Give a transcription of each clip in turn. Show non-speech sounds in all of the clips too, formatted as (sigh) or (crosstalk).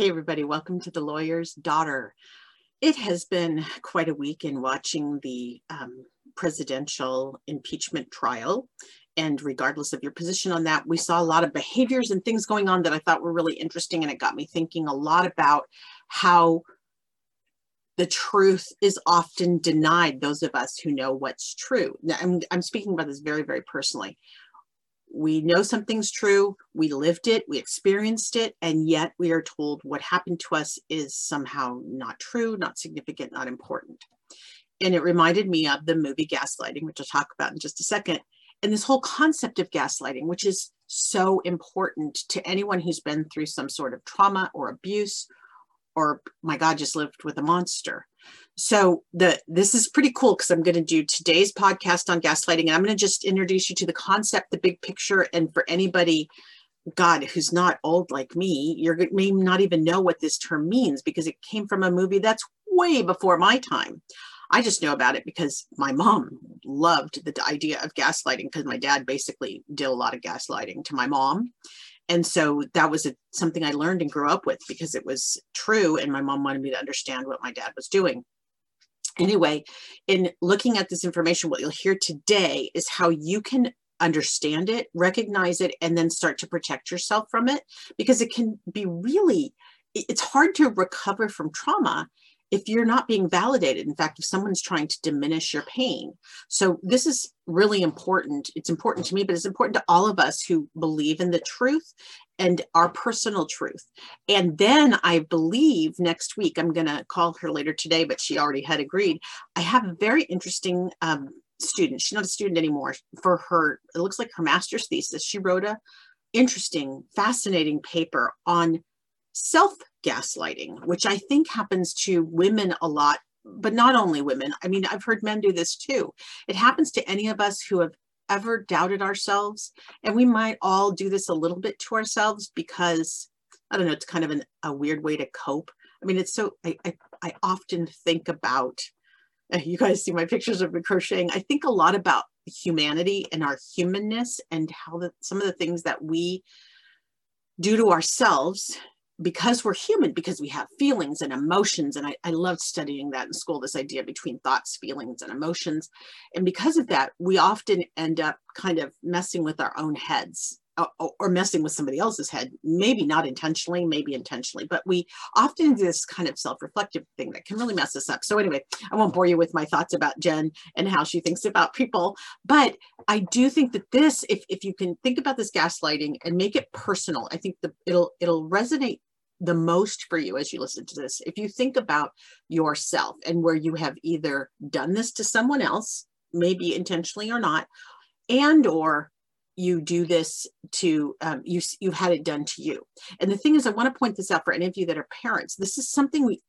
Hey, everybody, welcome to The Lawyer's Daughter. It has been quite a week in watching the um, presidential impeachment trial. And regardless of your position on that, we saw a lot of behaviors and things going on that I thought were really interesting. And it got me thinking a lot about how the truth is often denied those of us who know what's true. Now, I'm, I'm speaking about this very, very personally we know something's true, we lived it, we experienced it, and yet we are told what happened to us is somehow not true, not significant, not important. And it reminded me of the movie Gaslighting, which I'll talk about in just a second. And this whole concept of gaslighting, which is so important to anyone who's been through some sort of trauma or abuse, or my God, just lived with a monster. So the this is pretty cool because I'm going to do today's podcast on gaslighting, and I'm going to just introduce you to the concept, the big picture, and for anybody, God, who's not old like me, you're may not even know what this term means because it came from a movie that's way before my time. I just know about it because my mom loved the idea of gaslighting because my dad basically did a lot of gaslighting to my mom. And so that was a, something I learned and grew up with because it was true. And my mom wanted me to understand what my dad was doing anyway, in looking at this information, what you'll hear today is how you can understand it, recognize it, and then start to protect yourself from it because it can be really, it's hard to recover from trauma if you're not being validated. In fact, if someone's trying to diminish your pain. So this is really important. It's important to me, but it's important to all of us who believe in the truth and our personal truth. And then I believe next week, I'm going to call her later today, but she already had agreed. I have a very interesting um, student. She's not a student anymore. For her, it looks like her master's thesis. She wrote a interesting, fascinating paper on self gaslighting, which I think happens to women a lot, but not only women. I mean, I've heard men do this too. It happens to any of us who have ever doubted ourselves. And we might all do this a little bit to ourselves because, I don't know, it's kind of an, a weird way to cope. I mean, it's so, I, I, I often think about, (laughs) you guys see my pictures of me crocheting. I think a lot about humanity and our humanness and how the, some of the things that we do to ourselves because we're human, because we have feelings and emotions. And I, I loved studying that in school, this idea between thoughts, feelings, and emotions. And because of that, we often end up kind of messing with our own heads or, or messing with somebody else's head, maybe not intentionally, maybe intentionally, but we often do this kind of self-reflective thing that can really mess us up. So anyway, I won't bore you with my thoughts about Jen and how she thinks about people, but I do think that this, if, if you can think about this gaslighting and make it personal, I think the, it'll, it'll resonate the most for you as you listen to this. If you think about yourself and where you have either done this to someone else, maybe intentionally or not, and or you do this to um, you you've had it done to you. And the thing is i want to point this out for any of you that are parents. This is something we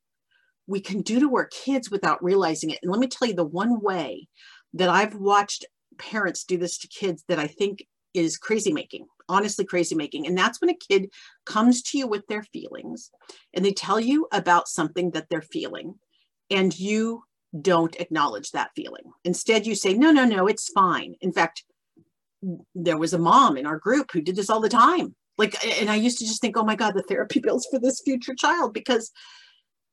we can do to our kids without realizing it. And let me tell you the one way that i've watched parents do this to kids that i think is crazy making honestly crazy making. And that's when a kid comes to you with their feelings and they tell you about something that they're feeling and you don't acknowledge that feeling. Instead, you say, no, no, no, it's fine. In fact, there was a mom in our group who did this all the time. Like, and I used to just think, oh my God, the therapy (laughs) bills for this future child because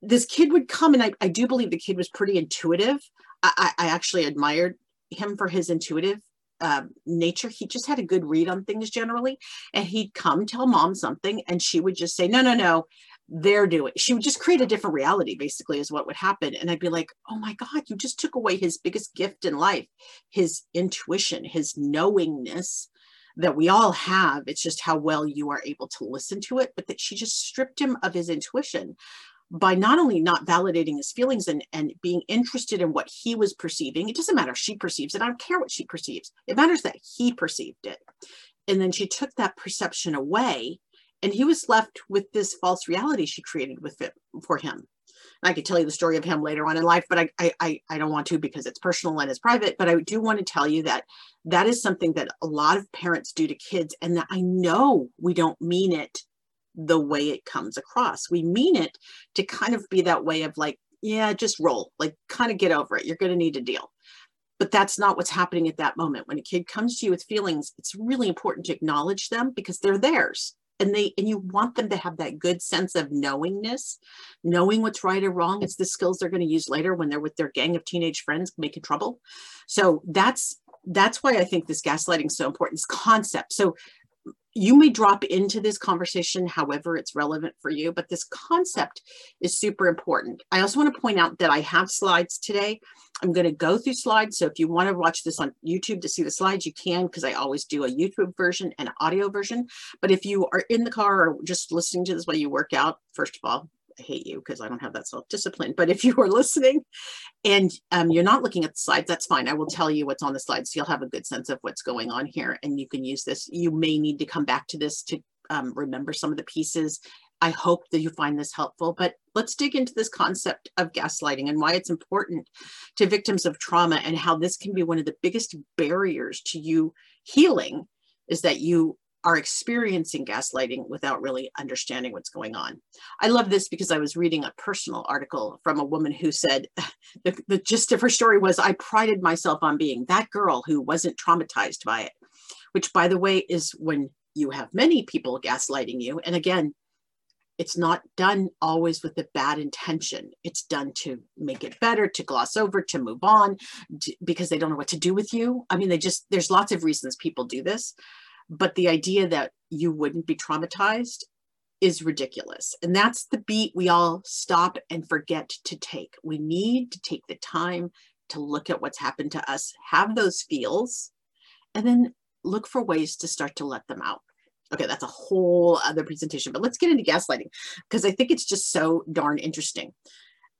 this kid would come and I, I do believe the kid was pretty intuitive. I, I actually admired him for his intuitive uh, nature. He just had a good read on things generally. And he'd come tell mom something and she would just say, no, no, no, they're doing. She would just create a different reality, basically, is what would happen. And I'd be like, oh my God, you just took away his biggest gift in life, his intuition, his knowingness that we all have. It's just how well you are able to listen to it, but that she just stripped him of his intuition by not only not validating his feelings and, and being interested in what he was perceiving, it doesn't matter if she perceives it. I don't care what she perceives. It matters that he perceived it. And then she took that perception away and he was left with this false reality she created with it for him. And I could tell you the story of him later on in life, but I, I, I don't want to because it's personal and it's private. But I do want to tell you that that is something that a lot of parents do to kids, and that I know we don't mean it the way it comes across. We mean it to kind of be that way of like, yeah, just roll, like kind of get over it. You're going to need to deal. But that's not what's happening at that moment. When a kid comes to you with feelings, it's really important to acknowledge them because they're theirs. and they and you want them to have that good sense of knowingness knowing what's right or wrong it's the skills they're going to use later when they're with their gang of teenage friends making trouble so that's that's why i think this gaslighting is so important this concept so you may drop into this conversation however it's relevant for you, but this concept is super important. I also want to point out that I have slides today. I'm going to go through slides. So if you want to watch this on YouTube to see the slides, you can, because I always do a YouTube version and audio version. But if you are in the car or just listening to this while you work out, first of all, I hate you because I don't have that self-discipline. But if you are listening and um, you're not looking at the slides, that's fine. I will tell you what's on the slides. So you'll have a good sense of what's going on here and you can use this. You may need to come back to this to um, remember some of the pieces. I hope that you find this helpful, but let's dig into this concept of gaslighting and why it's important to victims of trauma and how this can be one of the biggest barriers to you healing is that you are experiencing gaslighting without really understanding what's going on. I love this because I was reading a personal article from a woman who said (laughs) the, the gist of her story was I prided myself on being that girl who wasn't traumatized by it, which by the way is when you have many people gaslighting you. And again, it's not done always with a bad intention. It's done to make it better, to gloss over, to move on, to, because they don't know what to do with you. I mean, they just, there's lots of reasons people do this. But the idea that you wouldn't be traumatized is ridiculous. And that's the beat we all stop and forget to take. We need to take the time to look at what's happened to us, have those feels, and then look for ways to start to let them out. Okay, that's a whole other presentation, but let's get into gaslighting because I think it's just so darn interesting.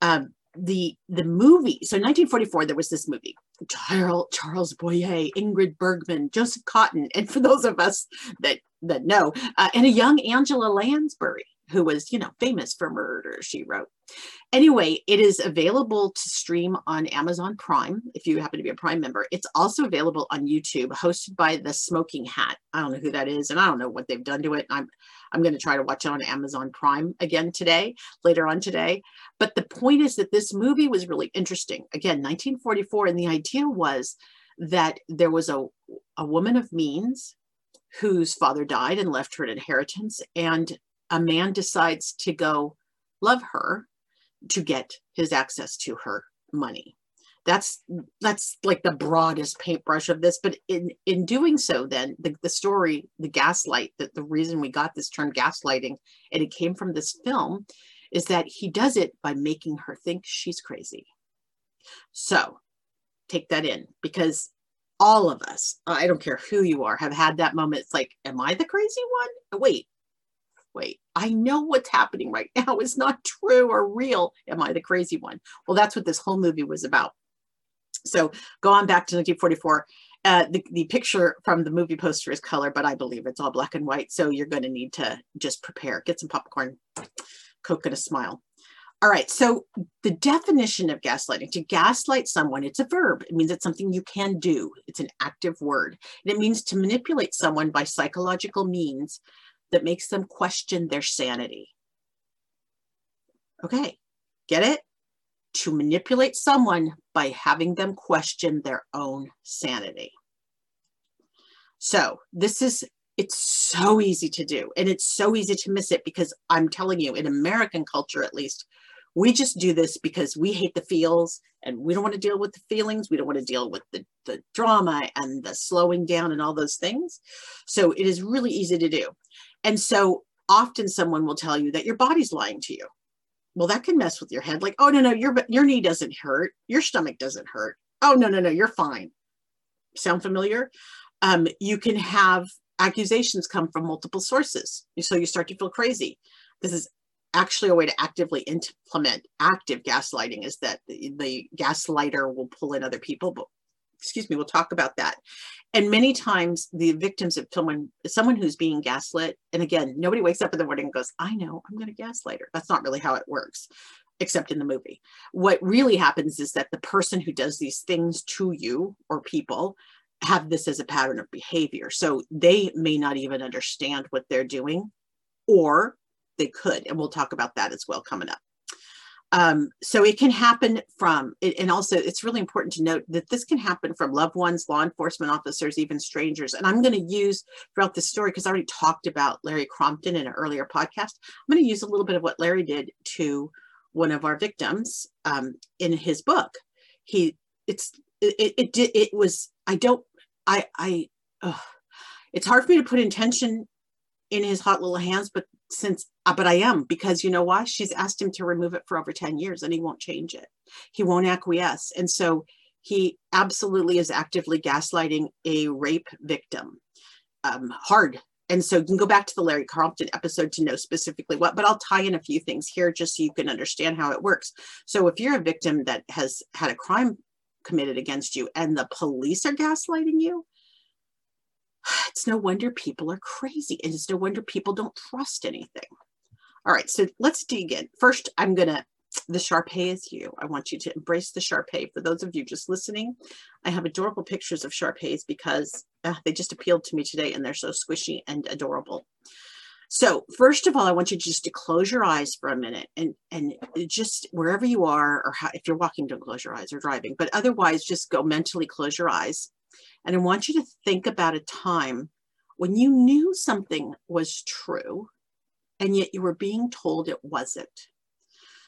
Um, the the movie so 1944 there was this movie charles charles boyer ingrid bergman joseph Cotten, and for those of us that that know uh, and a young angela lansbury who was, you know, famous for murder, she wrote. Anyway, it is available to stream on Amazon Prime if you happen to be a Prime member. It's also available on YouTube, hosted by the Smoking Hat. I don't know who that is, and I don't know what they've done to it. I'm I'm going to try to watch it on Amazon Prime again today, later on today. But the point is that this movie was really interesting. Again, 1944, and the idea was that there was a, a woman of means whose father died and left her an inheritance and a man decides to go love her to get his access to her money. That's that's like the broadest paintbrush of this but in in doing so then the, the story the gaslight that the reason we got this term gaslighting and it came from this film is that he does it by making her think she's crazy. So take that in because all of us i don't care who you are have had that moment. It's like am i the crazy one? Wait wait, I know what's happening right (laughs) now is not true or real. Am I the crazy one? Well, that's what this whole movie was about. So go on back to 1944. Uh, the, the picture from the movie poster is color, but I believe it's all black and white. So you're going to need to just prepare, get some popcorn, Coke and a smile. All right, so the definition of gaslighting, to gaslight someone, it's a verb. It means it's something you can do. It's an active word. And it means to manipulate someone by psychological means that makes them question their sanity. Okay, get it? To manipulate someone by having them question their own sanity. So this is, it's so easy to do and it's so easy to miss it because I'm telling you, in American culture at least, we just do this because we hate the feels and we don't want to deal with the feelings. We don't want to deal with the, the drama and the slowing down and all those things. So it is really easy to do. And so often someone will tell you that your body's lying to you. Well, that can mess with your head. Like, oh, no, no, your, your knee doesn't hurt. Your stomach doesn't hurt. Oh, no, no, no, you're fine. Sound familiar? Um, you can have accusations come from multiple sources. So you start to feel crazy. This is actually a way to actively implement active gaslighting is that the, the gaslighter will pull in other people, but excuse me, we'll talk about that. And many times the victims of someone, someone who's being gaslit, and again, nobody wakes up in the morning and goes, I know, I'm going to gaslight her. That's not really how it works, except in the movie. What really happens is that the person who does these things to you or people have this as a pattern of behavior. So they may not even understand what they're doing, or they could. And we'll talk about that as well coming up. Um, so it can happen from, and also it's really important to note that this can happen from loved ones, law enforcement officers, even strangers. And I'm going to use throughout this story, because I already talked about Larry Crompton in an earlier podcast, I'm going to use a little bit of what Larry did to one of our victims um, in his book. He, it's, it, it did, it was, I don't, I, I, ugh, it's hard for me to put intention in his hot little hands, but since uh, but I am because you know why? She's asked him to remove it for over 10 years and he won't change it. He won't acquiesce. And so he absolutely is actively gaslighting a rape victim. Um, hard. And so you can go back to the Larry Crompton episode to know specifically what, but I'll tie in a few things here just so you can understand how it works. So if you're a victim that has had a crime committed against you and the police are gaslighting you, it's no wonder people are crazy. And it's no wonder people don't trust anything. All right, so let's dig in. First, I'm going to, the Shar Pei is you. I want you to embrace the Shar Pei. For those of you just listening, I have adorable pictures of Shar Peis because uh, they just appealed to me today and they're so squishy and adorable. So first of all, I want you just to close your eyes for a minute and, and just wherever you are, or how, if you're walking, don't close your eyes or driving, but otherwise just go mentally close your eyes and I want you to think about a time when you knew something was true and yet you were being told it wasn't.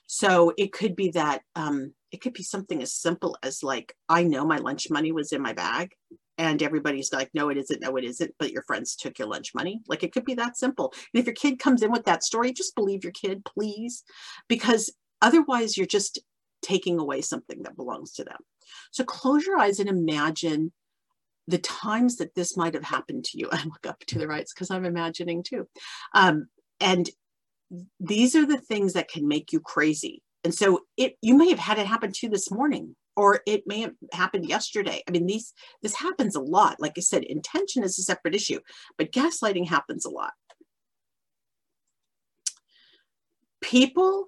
So it could be that, um, it could be something as simple as like, I know my lunch money was in my bag and everybody's like, no, it isn't, no, it isn't, but your friends took your lunch money. Like it could be that simple. And if your kid comes in with that story, just believe your kid, please, because otherwise you're just taking away something that belongs to them. So close your eyes and imagine the times that this might have happened to you. (laughs) I look up to the rights because I'm imagining too. Um, and these are the things that can make you crazy. And so it you may have had it happen to you this morning, or it may have happened yesterday. I mean, these this happens a lot. Like I said, intention is a separate issue, but gaslighting happens a lot. People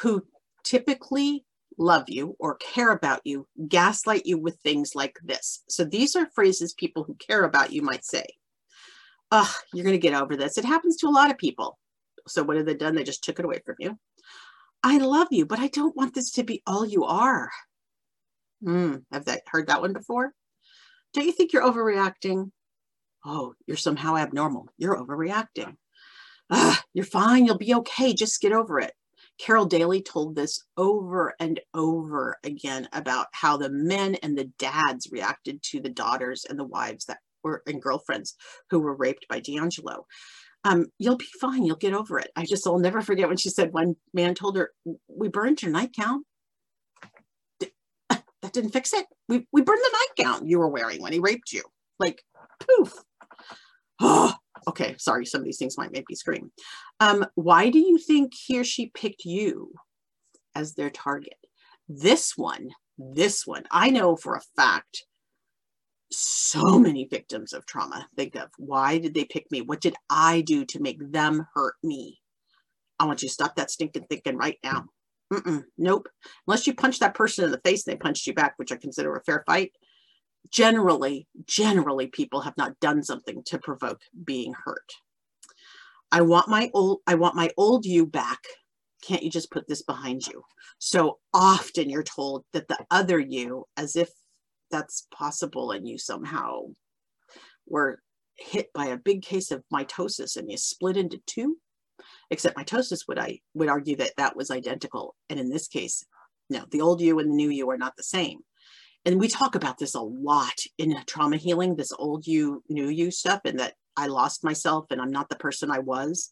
who typically love you or care about you gaslight you with things like this. So these are phrases people who care about you might say. Oh, you're going to get over this. It happens to a lot of people. So what have they done? They just took it away from you. I love you, but I don't want this to be all you are. Hmm, have that heard that one before? Don't you think you're overreacting? Oh, you're somehow abnormal. You're overreacting. Ah, you're fine. You'll be okay. Just get over it. Carol Daly told this over and over again about how the men and the dads reacted to the daughters and the wives that were and girlfriends who were raped by DeAngelo. Um, you'll be fine. You'll get over it. I just, I'll never forget when she said one man told her, we burned your nightgown. (laughs) That didn't fix it. We, we burned the nightgown you were wearing when he raped you. Like, poof. (gasps) Oh, okay, sorry, some of these things might make me scream. Um, why do you think he or she picked you as their target? This one, this one, I know for a fact so many victims of trauma think of why did they pick me? What did I do to make them hurt me? I want you to stop that stinking thinking right now. Mm -mm, nope. Unless you punch that person in the face and they punched you back, which I consider a fair fight, generally, generally people have not done something to provoke being hurt. I want my old, I want my old you back. Can't you just put this behind you? So often you're told that the other you, as if that's possible and you somehow were hit by a big case of mitosis and you split into two, except mitosis would I would argue that that was identical. And in this case, no, the old you and the new you are not the same and we talk about this a lot in trauma healing, this old you, new you stuff, and that I lost myself and I'm not the person I was.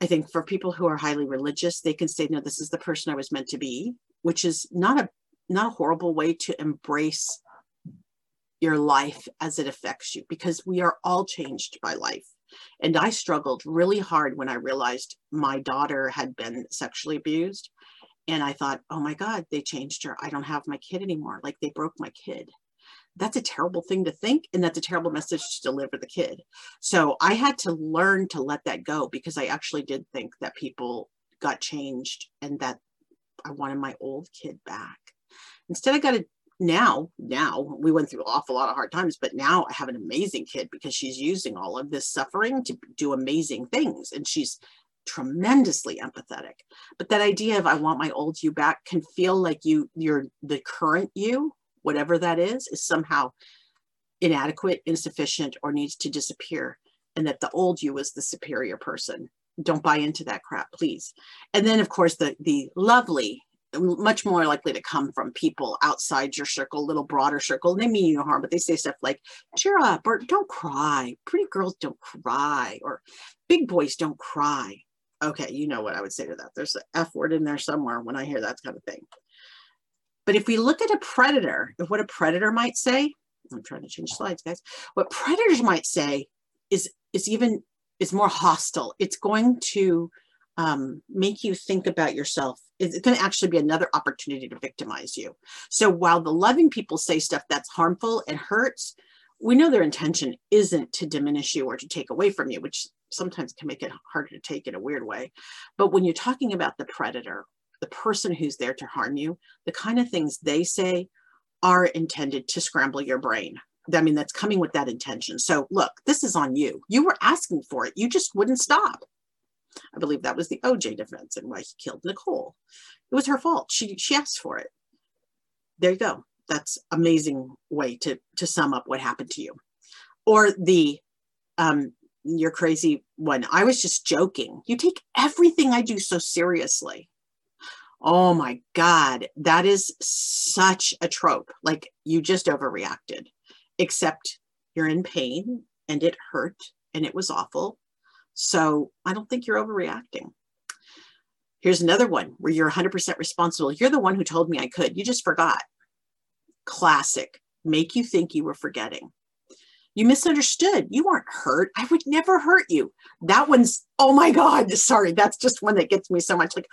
I think for people who are highly religious, they can say, no, this is the person I was meant to be, which is not a not a horrible way to embrace your life as it affects you because we are all changed by life. And I struggled really hard when I realized my daughter had been sexually abused and I thought, oh my God, they changed her. I don't have my kid anymore. Like they broke my kid. That's a terrible thing to think. And that's a terrible message to deliver the kid. So I had to learn to let that go because I actually did think that people got changed and that I wanted my old kid back. Instead, I got a now, now we went through an awful lot of hard times, but now I have an amazing kid because she's using all of this suffering to do amazing things. And she's tremendously empathetic. But that idea of I want my old you back can feel like you, you're the current you, whatever that is, is somehow inadequate, insufficient, or needs to disappear. And that the old you is the superior person. Don't buy into that crap, please. And then, of course, the the lovely much more likely to come from people outside your circle, little broader circle. They mean you no harm, but they say stuff like, cheer up, or don't cry. Pretty girls don't cry, or big boys don't cry. Okay, you know what I would say to that. There's an F word in there somewhere when I hear that kind of thing. But if we look at a predator, if what a predator might say, I'm trying to change slides, guys. What predators might say is is even is more hostile. It's going to um, make you think about yourself. It's going to actually be another opportunity to victimize you. So while the loving people say stuff that's harmful and hurts, we know their intention isn't to diminish you or to take away from you, which sometimes can make it harder to take in a weird way. But when you're talking about the predator, the person who's there to harm you, the kind of things they say are intended to scramble your brain. I mean, that's coming with that intention. So look, this is on you. You were asking for it. You just wouldn't stop. I believe that was the OJ defense and why he killed Nicole. It was her fault. She she asked for it. There you go. That's amazing way to to sum up what happened to you. Or the um you're crazy one. I was just joking. You take everything I do so seriously. Oh my God, that is such a trope. Like you just overreacted, except you're in pain and it hurt and it was awful so I don't think you're overreacting. Here's another one where you're 100% responsible. You're the one who told me I could. You just forgot. Classic. Make you think you were forgetting. You misunderstood. You weren't hurt. I would never hurt you. That one's, oh my God, sorry. That's just one that gets me so much. Like,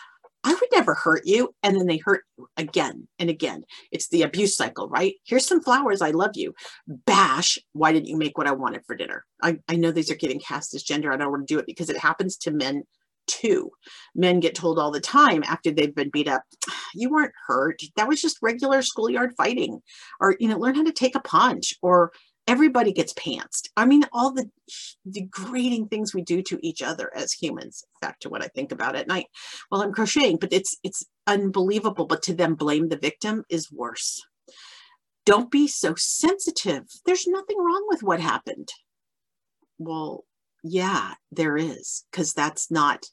I would never hurt you. And then they hurt you again and again. It's the abuse cycle, right? Here's some flowers. I love you. Bash. Why didn't you make what I wanted for dinner? I, I know these are getting cast as gender. I don't want to do it because it happens to men too. Men get told all the time after they've been beat up, you weren't hurt. That was just regular schoolyard fighting. Or, you know, learn how to take a punch or everybody gets pantsed. I mean, all the degrading things we do to each other as humans, back to what I think about at night while I'm crocheting, but it's, it's unbelievable. But to them blame the victim is worse. Don't be so sensitive. There's nothing wrong with what happened. Well, yeah, there is, because that's not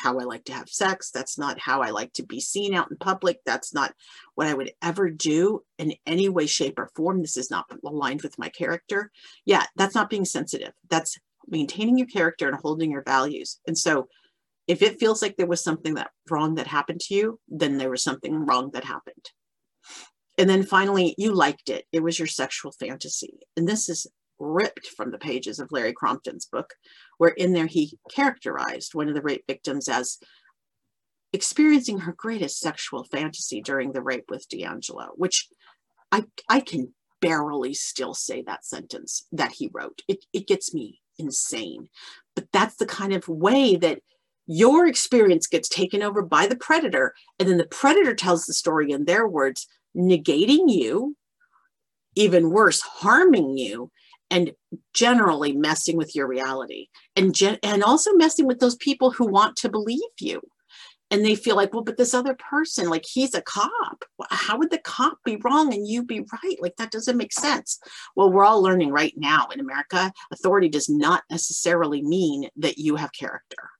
how I like to have sex. That's not how I like to be seen out in public. That's not what I would ever do in any way, shape, or form. This is not aligned with my character. Yeah, that's not being sensitive. That's maintaining your character and holding your values. And so if it feels like there was something that wrong that happened to you, then there was something wrong that happened. And then finally, you liked it. It was your sexual fantasy. And this is ripped from the pages of Larry Crompton's book, where in there he characterized one of the rape victims as experiencing her greatest sexual fantasy during the rape with DeAngelo, which I, I can barely still say that sentence that he wrote. It, it gets me insane. But that's the kind of way that your experience gets taken over by the predator. And then the predator tells the story in their words, negating you, even worse, harming you, and generally messing with your reality and gen- and also messing with those people who want to believe you. And they feel like well but this other person like he's a cop. How would the cop be wrong and you be right? Like that doesn't make sense. Well we're all learning right now in america authority does not necessarily mean that you have character.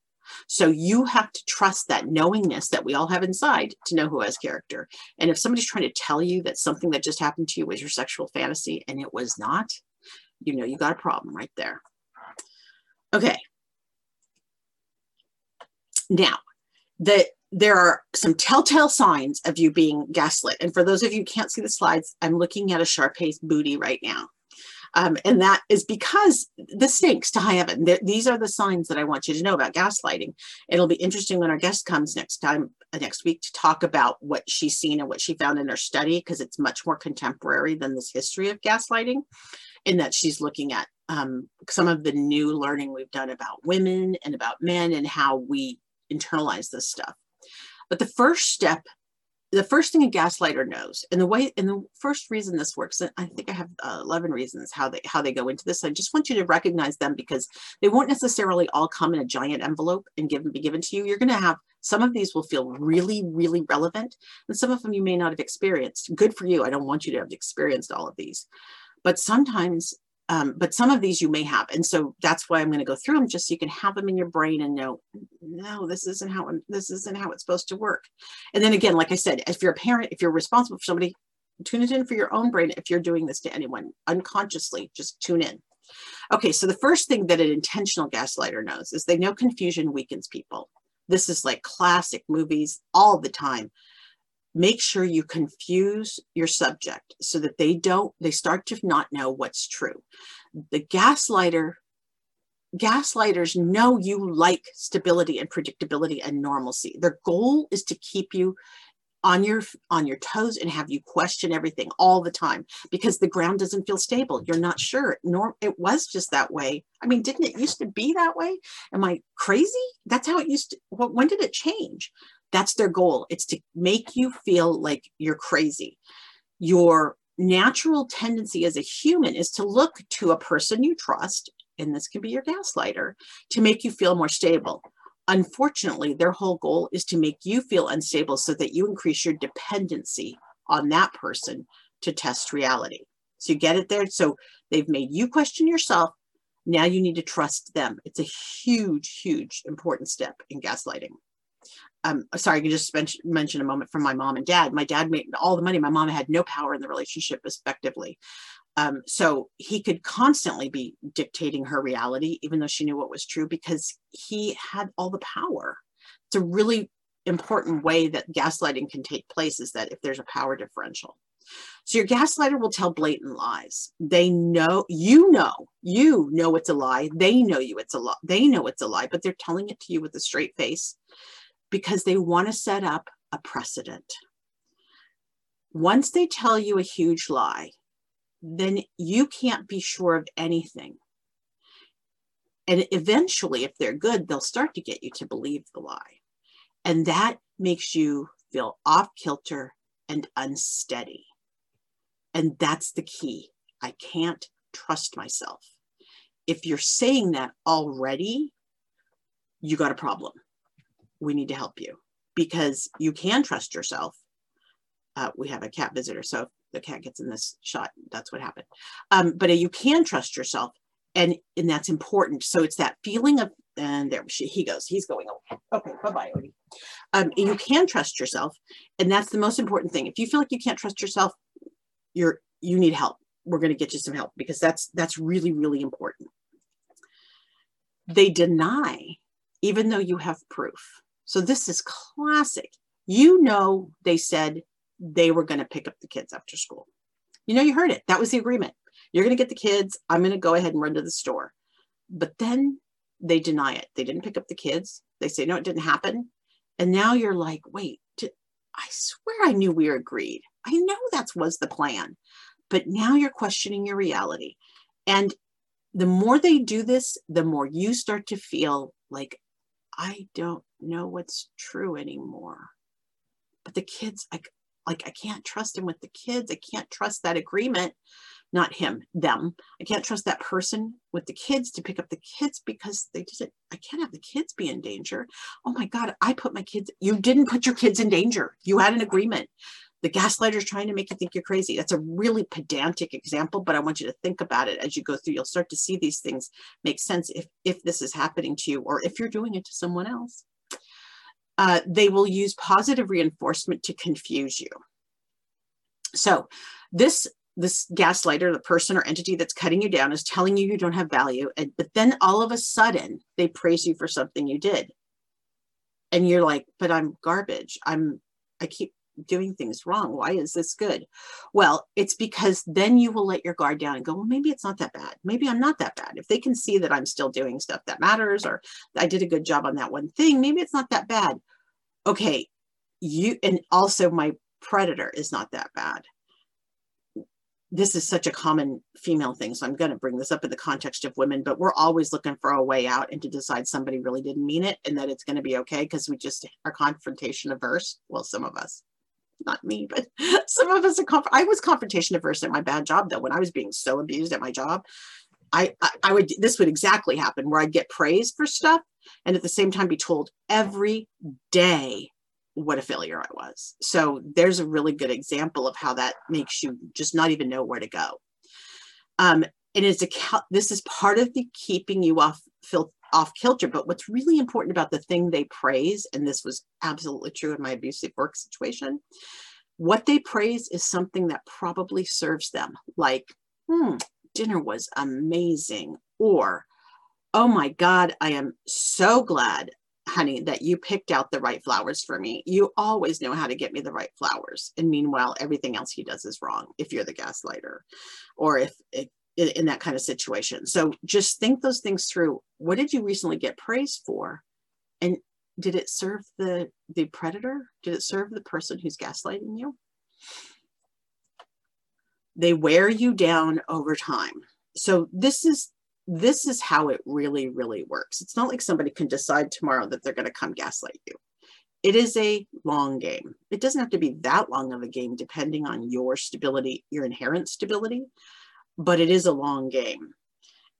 So you have to trust that knowingness that we all have inside to know who has character. And if somebody's trying to tell you that something that just happened to you was your sexual fantasy and it was not you know you got a problem right there. Okay. Now, the, there are some telltale signs of you being gaslit. And for those of you who can't see the slides, I'm looking at a Shar Pei's booty right now. Um, and that is because this stinks to high heaven. these are the signs that I want you to know about gaslighting. It'll be interesting when our guest comes next time, uh, next week, to talk about what she's seen and what she found in her study, because it's much more contemporary than this history of gaslighting in that she's looking at um, some of the new learning we've done about women and about men and how we internalize this stuff. But the first step the first thing a gaslighter knows and the way and the first reason this works i think i have uh, 11 reasons how they how they go into this. I just want you to recognize them because they won't necessarily all come in a giant envelope and give, be given to you. You're going to have some of these will feel really really relevant and some of them you may not have experienced. Good for you. I don't want you to have experienced all of these but sometimes um, but some of these you may have. And so that's why I'm going to go through them just so you can have them in your brain and know, no, this isn't how, this isn't how it's supposed to work. And then again, like I said, if you're a parent, if you're responsible for somebody, tune it in for your own brain. If you're doing this to anyone unconsciously, just tune in. Okay, so the first thing that an intentional gaslighter knows is they know confusion weakens people. This is like classic movies all the time make sure you confuse your subject so that they don't they start to not know what's true. The gaslighter gaslighters know you like stability and predictability and normalcy. Their goal is to keep you on your on your toes and have you question everything all the time because the ground doesn't feel stable. You're not sure. Nor it was just that way. I mean didn't it used to be that way? Am i crazy? That's how it used to when did it change that's their goal. It's to make you feel like you're crazy. Your natural tendency as a human is to look to a person you trust, and this can be your gaslighter, to make you feel more stable. Unfortunately, their whole goal is to make you feel unstable so that you increase your dependency on that person to test reality. So you get it there. So they've made you question yourself. Now you need to trust them. It's a huge, huge important step in gaslighting um, sorry, I can just mention, a moment from my mom and dad. My dad made all the money. My mom had no power in the relationship, respectively. Um, so he could constantly be dictating her reality, even though she knew what was true, because he had all the power. It's a really important way that gaslighting can take place is that if there's a power differential. So your gaslighter will tell blatant lies. They know, you know, you know it's a lie. They know you it's a lie. They know it's a lie, but they're telling it to you with a straight face because they want to set up a precedent. Once they tell you a huge lie, then you can't be sure of anything. And eventually, if they're good, they'll start to get you to believe the lie. And that makes you feel off kilter and unsteady. And that's the key. I can't trust myself. If you're saying that already, you got a problem we need to help you because you can trust yourself. Uh, we have a cat visitor, so if the cat gets in this shot, that's what happened. Um, but you can trust yourself, and and that's important. So it's that feeling of, and there she, he goes, he's going away. Okay, bye bye, Odie. Um, you can trust yourself, and that's the most important thing. If you feel like you can't trust yourself, you're you need help. We're going to get you some help because that's that's really really important. They deny, even though you have proof. So this is classic. You know, they said they were going to pick up the kids after school. You know, you heard it. That was the agreement. You're going to get the kids. I'm going to go ahead and run to the store. But then they deny it. They didn't pick up the kids. They say, no, it didn't happen. And now you're like, wait, I swear I knew we agreed. I know that was the plan. But now you're questioning your reality. And the more they do this, the more you start to feel like I don't know what's true anymore. But the kids, I, like, I can't trust him with the kids. I can't trust that agreement, not him, them. I can't trust that person with the kids to pick up the kids because they didn't, I can't have the kids be in danger. Oh my God, I put my kids, you didn't put your kids in danger. You had an agreement the gaslighter is trying to make you think you're crazy. That's a really pedantic example, but I want you to think about it as you go through. You'll start to see these things make sense if, if this is happening to you or if you're doing it to someone else. Uh, they will use positive reinforcement to confuse you. So this this gaslighter, the person or entity that's cutting you down is telling you you don't have value. And, but then all of a sudden they praise you for something you did. And you're like, but I'm garbage. I'm, I keep doing things wrong. Why is this good? Well, it's because then you will let your guard down and go, well, maybe it's not that bad. Maybe I'm not that bad. If they can see that I'm still doing stuff that matters or I did a good job on that one thing, maybe it's not that bad. Okay, you and also my predator is not that bad. This is such a common female thing. So I'm going to bring this up in the context of women, but we're always looking for a way out and to decide somebody really didn't mean it and that it's going to be okay because we just are confrontation averse. Well, some of us not me, but (laughs) some of us are. Conf- I was confrontation averse at my bad job though. When I was being so abused at my job, I, I, I would. This would exactly happen where I'd get praised for stuff, and at the same time be told every day what a failure I was. So there's a really good example of how that makes you just not even know where to go. Um, and it's a this is part of the keeping you off fil- off kilter. But what's really important about the thing they praise, and this was absolutely true in my abusive work situation, what they praise is something that probably serves them, like, hmm, dinner was amazing, or oh my God, I am so glad, honey, that you picked out the right flowers for me. You always know how to get me the right flowers. And meanwhile, everything else he does is wrong if you're the gaslighter or if, if in, that kind of situation. So just think those things through. What did you recently get praised for? And did it serve the the predator? Did it serve the person who's gaslighting you? They wear you down over time. So this is this is how it really really works. It's not like somebody can decide tomorrow that they're going to come gaslight you. It is a long game. It doesn't have to be that long of a game depending on your stability, your inherent stability, but it is a long game.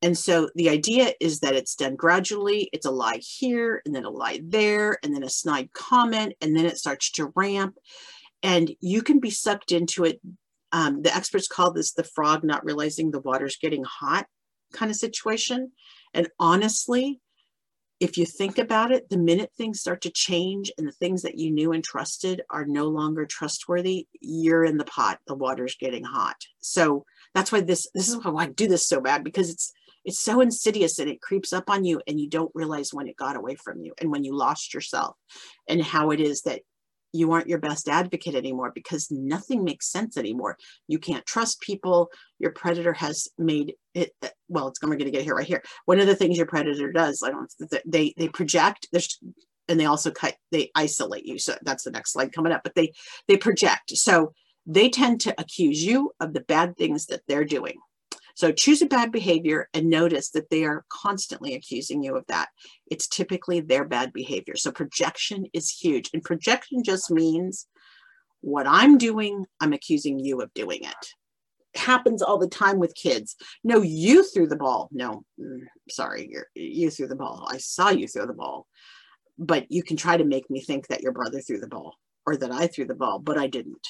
And so the idea is that it's done gradually. It's a lie here and then a lie there and then a snide comment and then it starts to ramp and you can be sucked into it. Um, the experts call this the frog not realizing the water's getting hot kind of situation. And honestly, if you think about it, the minute things start to change and the things that you knew and trusted are no longer trustworthy, you're in the pot. The water's getting hot. So that's why this this is mm-hmm. why I do this so bad because it's it's so insidious and it creeps up on you and you don't realize when it got away from you and when you lost yourself and how it is that you aren't your best advocate anymore because nothing makes sense anymore. You can't trust people. Your predator has made it. Uh, well, it's going to get here right here. One of the things your predator does, I don't. They they project. There's and they also cut. They isolate you. So that's the next slide coming up. But they they project. So they tend to accuse you of the bad things that they're doing. So choose a bad behavior and notice that they are constantly accusing you of that. It's typically their bad behavior. So projection is huge. And projection just means what I'm doing, I'm accusing you of doing it. it happens all the time with kids. No, you threw the ball. No, mm, sorry, you you threw the ball. I saw you throw the ball. But you can try to make me think that your brother threw the ball or that I threw the ball, but I didn't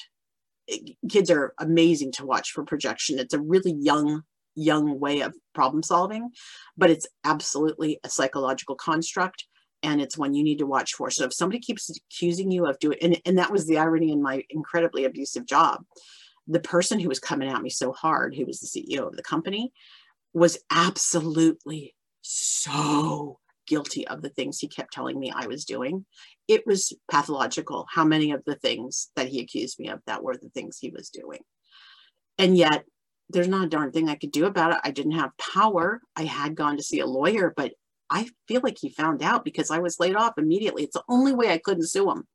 kids are amazing to watch for projection. It's a really young, young way of problem solving, but it's absolutely a psychological construct and it's one you need to watch for. So if somebody keeps accusing you of doing, and, and that was the irony in my incredibly abusive job, the person who was coming at me so hard, who was the CEO of the company, was absolutely so guilty of the things he kept telling me I was doing. It was pathological how many of the things that he accused me of that were the things he was doing. And yet, there's not a darn thing I could do about it. I didn't have power. I had gone to see a lawyer, but I feel like he found out because I was laid off immediately. It's the only way I couldn't sue him.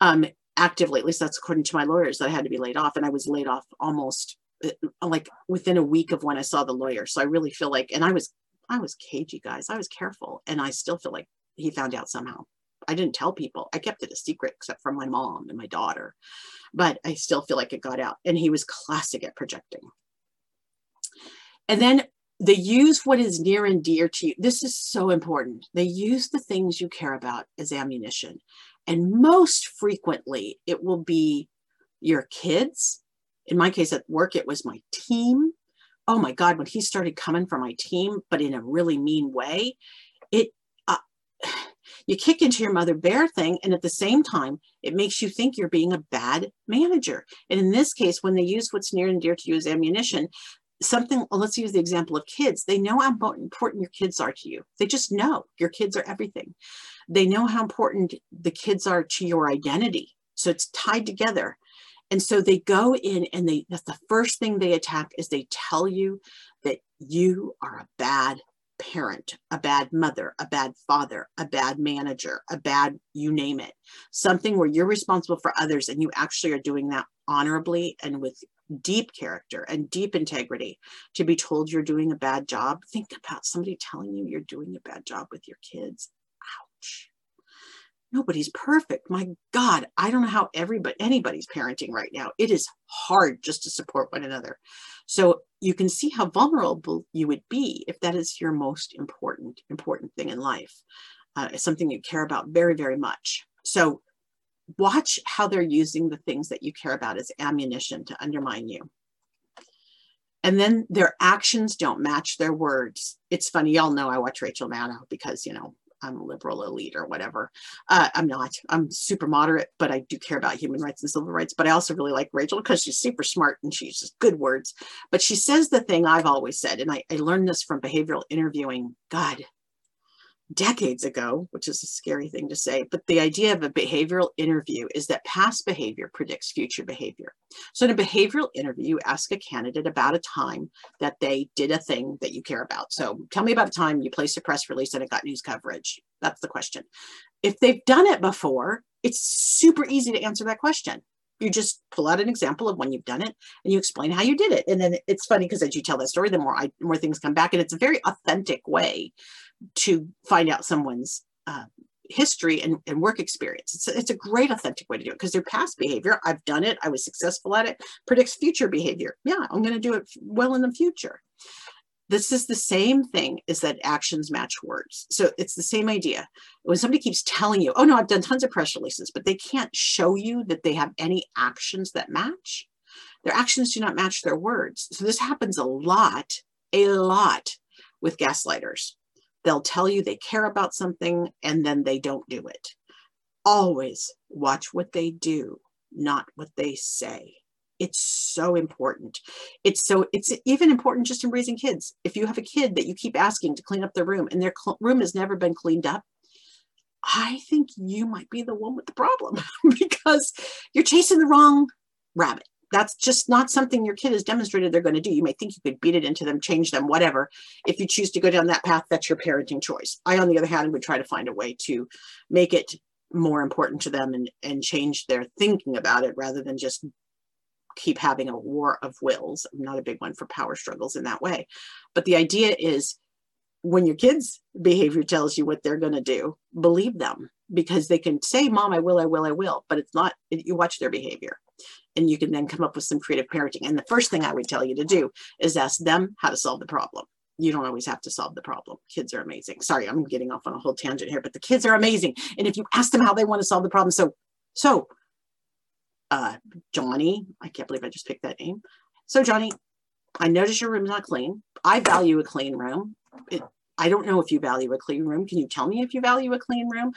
Um, actively, at least that's according to my lawyers, that I had to be laid off. And I was laid off almost uh, like within a week of when I saw the lawyer. So I really feel like, and I was I was cagey, guys. I was careful. And I still feel like he found out somehow. I didn't tell people. I kept it a secret except from my mom and my daughter. But I still feel like it got out. And he was classic at projecting. And then they use what is near and dear to you. This is so important. They use the things you care about as ammunition. And most frequently, it will be your kids. In my case at work, it was my team oh my God, when he started coming for my team, but in a really mean way, it, you kick into your mother bear thing. And at the same time, it makes you think you're being a bad manager. And in this case, when they use what's near and dear to you as ammunition, something, let's use the example of kids. They know how important your kids are to you. They just know your kids are everything. They know how important the kids are to your identity. So it's tied together. And so they go in and they, that's the first thing they attack is they tell you that you are a bad parent, a bad mother, a bad father, a bad manager, a bad, you name it, something where you're responsible for others and you actually are doing that honorably and with deep character and deep integrity to be told you're doing a bad job. Think about somebody telling you you're doing a bad job with your kids. Ouch. nobody's perfect. My God, I don't know how everybody anybody's parenting right now. It is hard just to support one another. So you can see how vulnerable you would be if that is your most important important thing in life. Uh, it's something you care about very very much. So watch how they're using the things that you care about as ammunition to undermine you. And then their actions don't match their words. It's funny, y'all know I watch Rachel Maddow because, you know, I'm a liberal elite or whatever. Uh, I'm not. I'm super moderate, but I do care about human rights and civil rights. But I also really like Rachel because she's super smart and she uses good words. But she says the thing I've always said, and I, I learned this from behavioral interviewing. God, decades ago, which is a scary thing to say, but the idea of a behavioral interview is that past behavior predicts future behavior. So in a behavioral interview, you ask a candidate about a time that they did a thing that you care about. So tell me about a time you placed a press release and it got news coverage. That's the question. If they've done it before, it's super easy to answer that question. You just pull out an example of when you've done it and you explain how you did it. And then it's funny because as you tell that story, the more I, more things come back and it's a very authentic way to find out someone's uh, history and, and, work experience. It's a, it's a great authentic way to do it because their past behavior, I've done it, I was successful at it, predicts future behavior. Yeah, I'm going to do it well in the future. This is the same thing as that actions match words. So it's the same idea. When somebody keeps telling you, oh no, I've done tons of press releases, but they can't show you that they have any actions that match, their actions do not match their words. So this happens a lot, a lot with gaslighters. They'll tell you they care about something and then they don't do it. Always watch what they do, not what they say. It's so important. It's so, it's even important just in raising kids. If you have a kid that you keep asking to clean up their room and their room has never been cleaned up, I think you might be the one with the problem (laughs) because you're chasing the wrong rabbit that's just not something your kid has demonstrated they're going to do. You may think you could beat it into them, change them, whatever. If you choose to go down that path, that's your parenting choice. I, on the other hand, would try to find a way to make it more important to them and, and change their thinking about it rather than just keep having a war of wills. I'm not a big one for power struggles in that way. But the idea is when your kids' behavior tells you what they're going to do, believe them because they can say, Mom, I will, I will, I will, but it's not, you watch their behavior and you can then come up with some creative parenting. And the first thing I would tell you to do is ask them how to solve the problem. You don't always have to solve the problem. Kids are amazing. Sorry, I'm getting off on a whole tangent here, but the kids are amazing. And if you ask them how they want to solve the problem, so, so, uh, Johnny, I can't believe I just picked that name. So, Johnny, I notice your room's not clean. I value a clean room. It, I don't know if you value a clean room. Can you tell me if you value a clean room?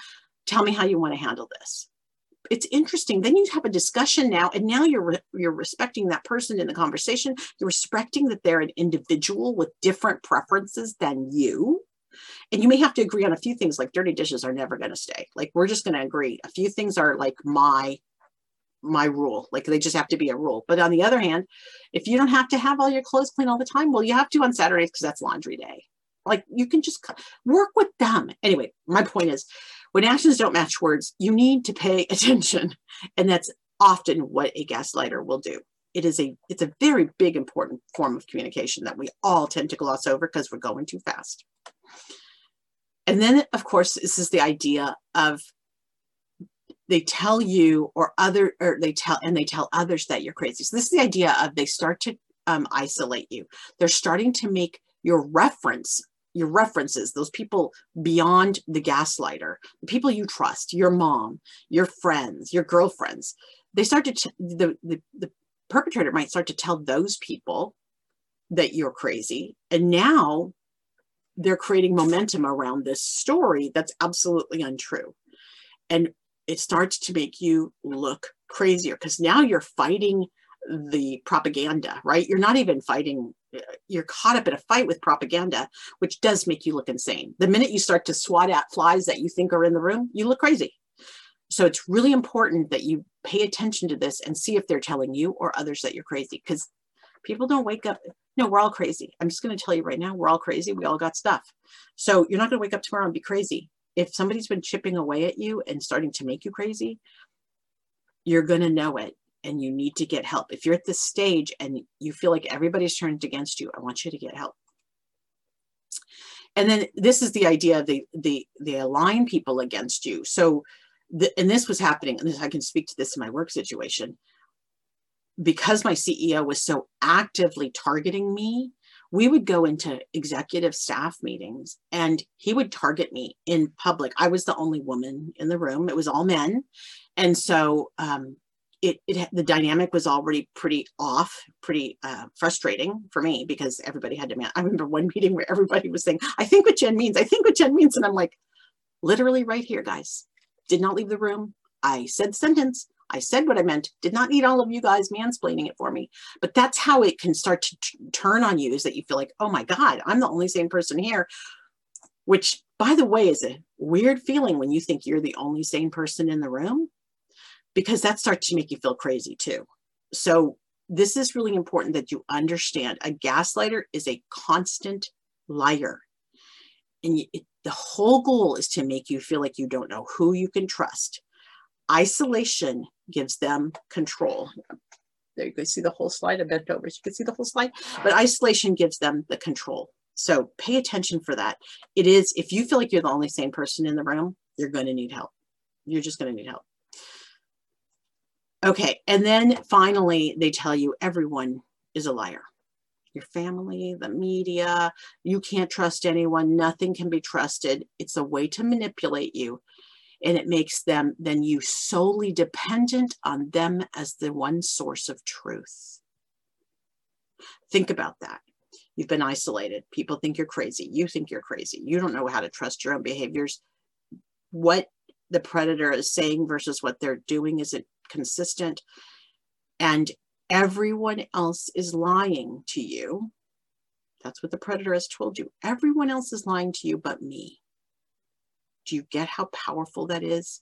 Tell me how you want to handle this it's interesting. Then you have a discussion now, and now you're re- you're respecting that person in the conversation. You're respecting that they're an individual with different preferences than you. And you may have to agree on a few things, like dirty dishes are never going to stay. Like we're just going to agree. A few things are like my my rule. Like they just have to be a rule. But on the other hand, if you don't have to have all your clothes clean all the time, well, you have to on Saturdays because that's laundry day. Like you can just work with them. Anyway, my point is when actions don't match words, you need to pay (laughs) attention. And that's often what a gaslighter will do. It is a it's a very big important form of communication that we all tend to gloss over because we're going too fast. And then of course this is the idea of they tell you or other or they tell and they tell others that you're crazy. So this is the idea of they start to um, isolate you. They're starting to make your reference your references, those people beyond the gaslighter, the people you trust, your mom, your friends, your girlfriends, they start to, t- the, the, the perpetrator might start to tell those people that you're crazy. And now they're creating momentum around this story that's absolutely untrue. And it starts to make you look crazier because now you're fighting the propaganda, right? You're not even fighting you're caught up in a fight with propaganda, which does make you look insane. The minute you start to swat at flies that you think are in the room, you look crazy. So it's really important that you pay attention to this and see if they're telling you or others that you're crazy because people don't wake up. No, we're all crazy. I'm just going to tell you right now, we're all crazy. We all got stuff. So you're not going to wake up tomorrow and be crazy. If somebody's been chipping away at you and starting to make you crazy, you're going to know it and you need to get help. If you're at this stage and you feel like everybody's turned against you, I want you to get help. And then this is the idea of the the they align people against you. So the, and this was happening, and this, I can speak to this in my work situation. Because my CEO was so actively targeting me, we would go into executive staff meetings and he would target me in public. I was the only woman in the room, it was all men. And so um, it, it the dynamic was already pretty off, pretty uh, frustrating for me because everybody had to man. I remember one (laughs) meeting where everybody was saying, "I think what Jen means. I think what Jen means," and I'm like, literally right here, guys. Did not leave the room. I said sentence. I said what I meant. Did not need all of you guys mansplaining it for me. But that's how it can start to turn on you is that you feel like, oh my God, I'm the only sane person here. Which, by the way, is a weird feeling when you think you're the only sane person in the room because that starts to make you feel crazy too. So this is really important that you understand a gaslighter is a constant liar. And it, the whole goal is to make you feel like you don't know who you can trust. Isolation gives them control. There you go. see the whole slide. I bent over so you can see the whole slide. But isolation gives them the control. So pay attention for that. It is, if you feel like you're the only sane person in the room, you're going to need help. You're just going to need help. Okay, and then finally, they tell you everyone is a liar. Your family, the media, you can't trust anyone, nothing can be trusted. It's a way to manipulate you, and it makes them then you solely dependent on them as the one source of truth. Think about that. You've been isolated. People think you're crazy. You think you're crazy. You don't know how to trust your own behaviors. What the predator is saying versus what they're doing isn't consistent and everyone else is lying to you. That's what the predator has told you. Everyone else is lying to you but me. Do you get how powerful that is?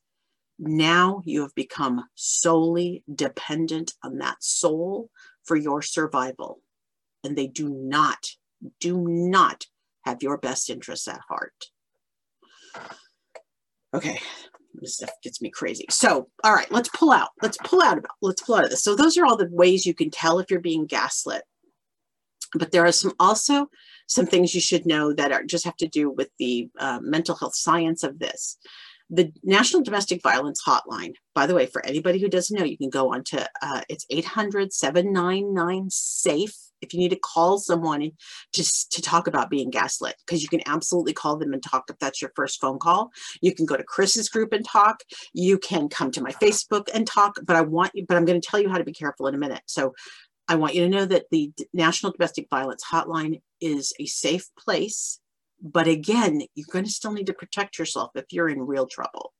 Now you have become solely dependent on that soul for your survival. And they do not, do not have your best interests at heart. Okay, this stuff gets me crazy. So, all right, let's pull out. Let's pull out about. Let's pull out of this. So those are all the ways you can tell if you're being gaslit. But there are some also some things you should know that are just have to do with the uh, mental health science of this. The National Domestic Violence Hotline, by the way, for anybody who doesn't know, you can go on to uh, it's 800 799 SAFE if you need to call someone to, to talk about being gaslit, because you can absolutely call them and talk if that's your first phone call. You can go to Chris's group and talk. You can come to my Facebook and talk, but I want you, but I'm going to tell you how to be careful in a minute. So I want you to know that the National Domestic Violence Hotline is a safe place. But again, you're going to still need to protect yourself if you're in real trouble.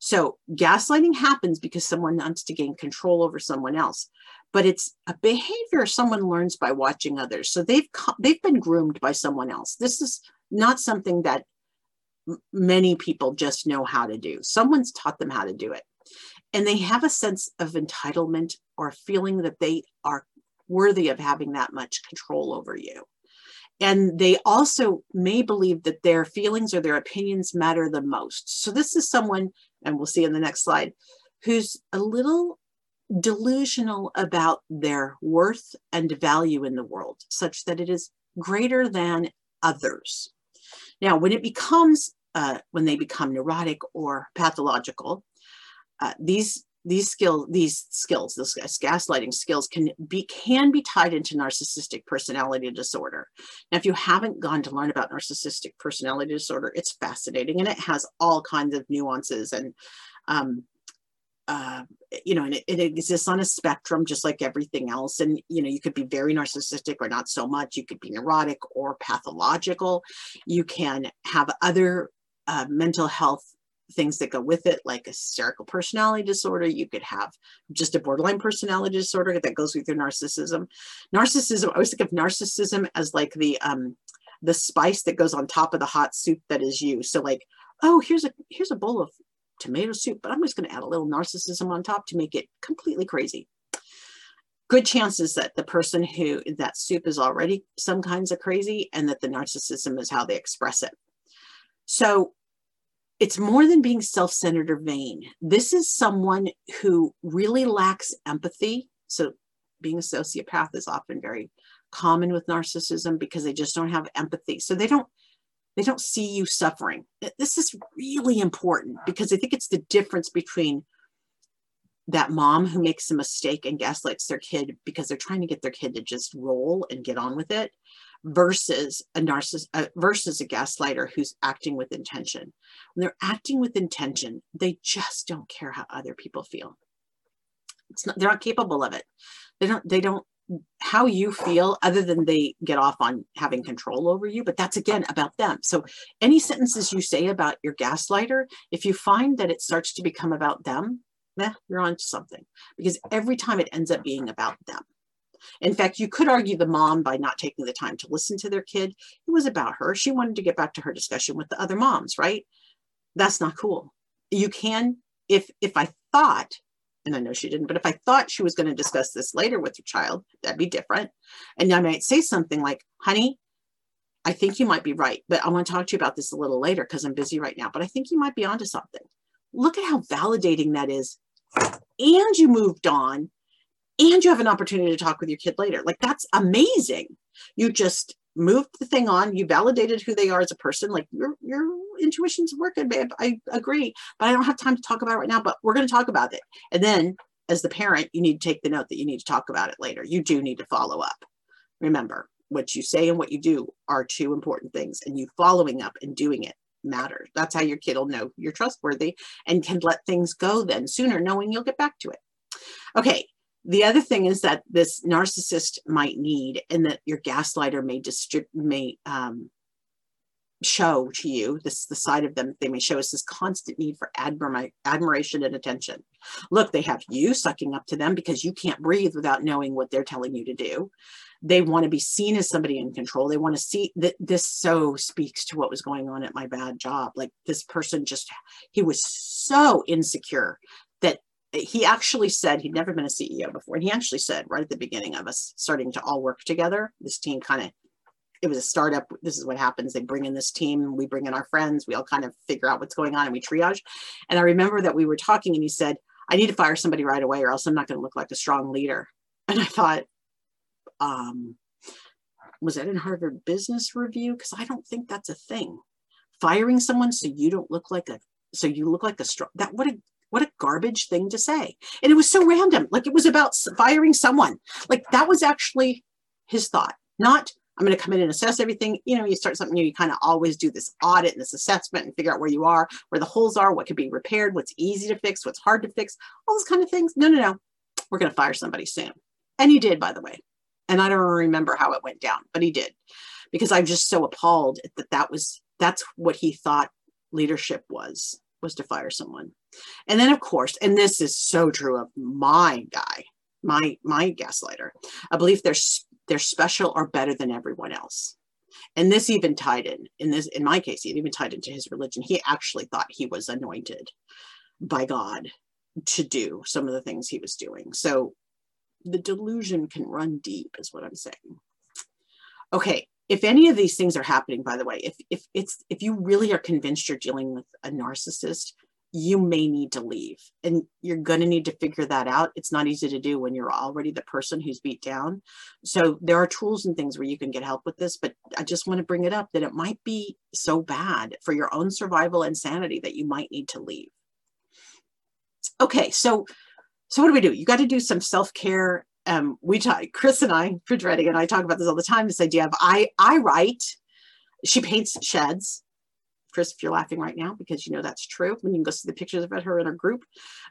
So gaslighting happens because someone wants to gain control over someone else but it's a behavior someone learns by watching others. So they've they've been groomed by someone else. This is not something that many people just know how to do. Someone's taught them how to do it. And they have a sense of entitlement or feeling that they are worthy of having that much control over you. And they also may believe that their feelings or their opinions matter the most. So this is someone, and we'll see in the next slide, who's a little delusional about their worth and value in the world, such that it is greater than others. Now, when it becomes, uh, when they become neurotic or pathological, uh, these these skills, these skills, this gaslighting skills can be can be tied into narcissistic personality disorder. Now, if you haven't gone to learn about narcissistic personality disorder, it's fascinating and it has all kinds of nuances and um, uh, you know, and it, it, exists on a spectrum just like everything else. And, you know, you could be very narcissistic or not so much. You could be neurotic or pathological. You can have other uh, mental health things that go with it, like a hysterical personality disorder. You could have just a borderline personality disorder that goes with your narcissism. Narcissism, I always think of narcissism as like the, um, the spice that goes on top of the hot soup that is you. So like, oh, here's a, here's a bowl of tomato soup, but I'm just going to add a little narcissism on top to make it completely crazy. Good chances that the person who that soup is already some kinds of crazy and that the narcissism is how they express it. So it's more than being self-centered or vain. This is someone who really lacks empathy. So being a sociopath is often very common with narcissism because they just don't have empathy. So they don't They don't see you suffering. This is really important because I think it's the difference between that mom who makes a mistake and gaslights their kid because they're trying to get their kid to just roll and get on with it versus a narcissist uh, versus a gaslighter who's acting with intention. When they're acting with intention they just don't care how other people feel. It's not they're not capable of it. They don't they don't how you feel other than they get off on having control over you but that's again about them. So any sentences you say about your gaslighter if you find that it starts to become about them meh, you're on something. Because every time it ends up being about them in fact, you could argue the mom by not taking the time to listen to their kid. It was about her. She wanted to get back to her discussion with the other moms, right? That's not cool. You can, if if I thought and I know she didn't, but if I thought she was going to discuss this later with her child, that'd be different. And I might say something like, honey, I think you might be right, but I want to talk to you about this a little later because I'm busy right now, but I think you might be onto something. Look at how validating that is. And you moved on and you have an opportunity to talk with your kid later. Like that's amazing. You just moved the thing on, you validated who they are as a person. Like your your intuition's working, babe. I agree, but I don't have time to talk about it right now. But we're going to talk about it. And then, as the parent, you need to take the note that you need to talk about it later. You do need to follow up. Remember, what you say and what you do are two important things, and you following up and doing it matters. That's how your kid will know you're trustworthy and can let things go then sooner, knowing you'll get back to it. Okay, the other thing is that this narcissist might need and that your gaslighter may distribute may um, show to you this the side of them they may show us this constant need for admira- admiration and attention. Look they have you sucking up to them because you can't breathe without knowing what they're telling you to do. They want to be seen as somebody in control. They want to see that this so speaks to what was going on at my bad job. Like this person just he was so insecure he actually said he'd never been a CEO before. And he actually said right at the beginning of us starting to all work together, this team kind of, it was a startup. This is what happens. They bring in this team, we bring in our friends, we all kind of figure out what's going on and we triage. And I remember that we were talking and he said, I need to fire somebody right away or else I'm not going to look like a strong leader. And I thought, um, was that in Harvard Business Review? Because I don't think that's a thing. Firing someone so you don't look like a so you look like a strong that what a what a garbage thing to say. And it was so random. Like it was about firing someone. Like that was actually his thought, not I'm going to come in and assess everything. You know, you start something new, you kind of always do this audit and this assessment and figure out where you are, where the holes are, what can be repaired, what's easy to fix, what's hard to fix, all those kind of things. No, no, no. We're going to fire somebody soon. And he did, by the way. And I don't remember how it went down, but he did because I'm just so appalled that that was, that's what he thought leadership was, was to fire someone. And then of course, and this is so true of my guy, my my gaslighter, a belief they're they're special or better than everyone else. And this even tied in, in this in my case, it even tied into his religion. He actually thought he was anointed by God to do some of the things he was doing. So the delusion can run deep, is what I'm saying. Okay, if any of these things are happening, by the way, if if it's if you really are convinced you're dealing with a narcissist, you may need to leave. And you're going to need to figure that out. It's not easy to do when you're already the person who's beat down. So there are tools and things where you can get help with this but i just want to bring it up that it might be so bad for your own survival and sanity that you might need to leave. Okay so so what do we do? You got to do some self-care um we talk chris and i Redding and i talk about this all the time this idea of i i write she paints sheds Chris, if you're laughing right now, because you know that's true. When you can go see the pictures of her in her group,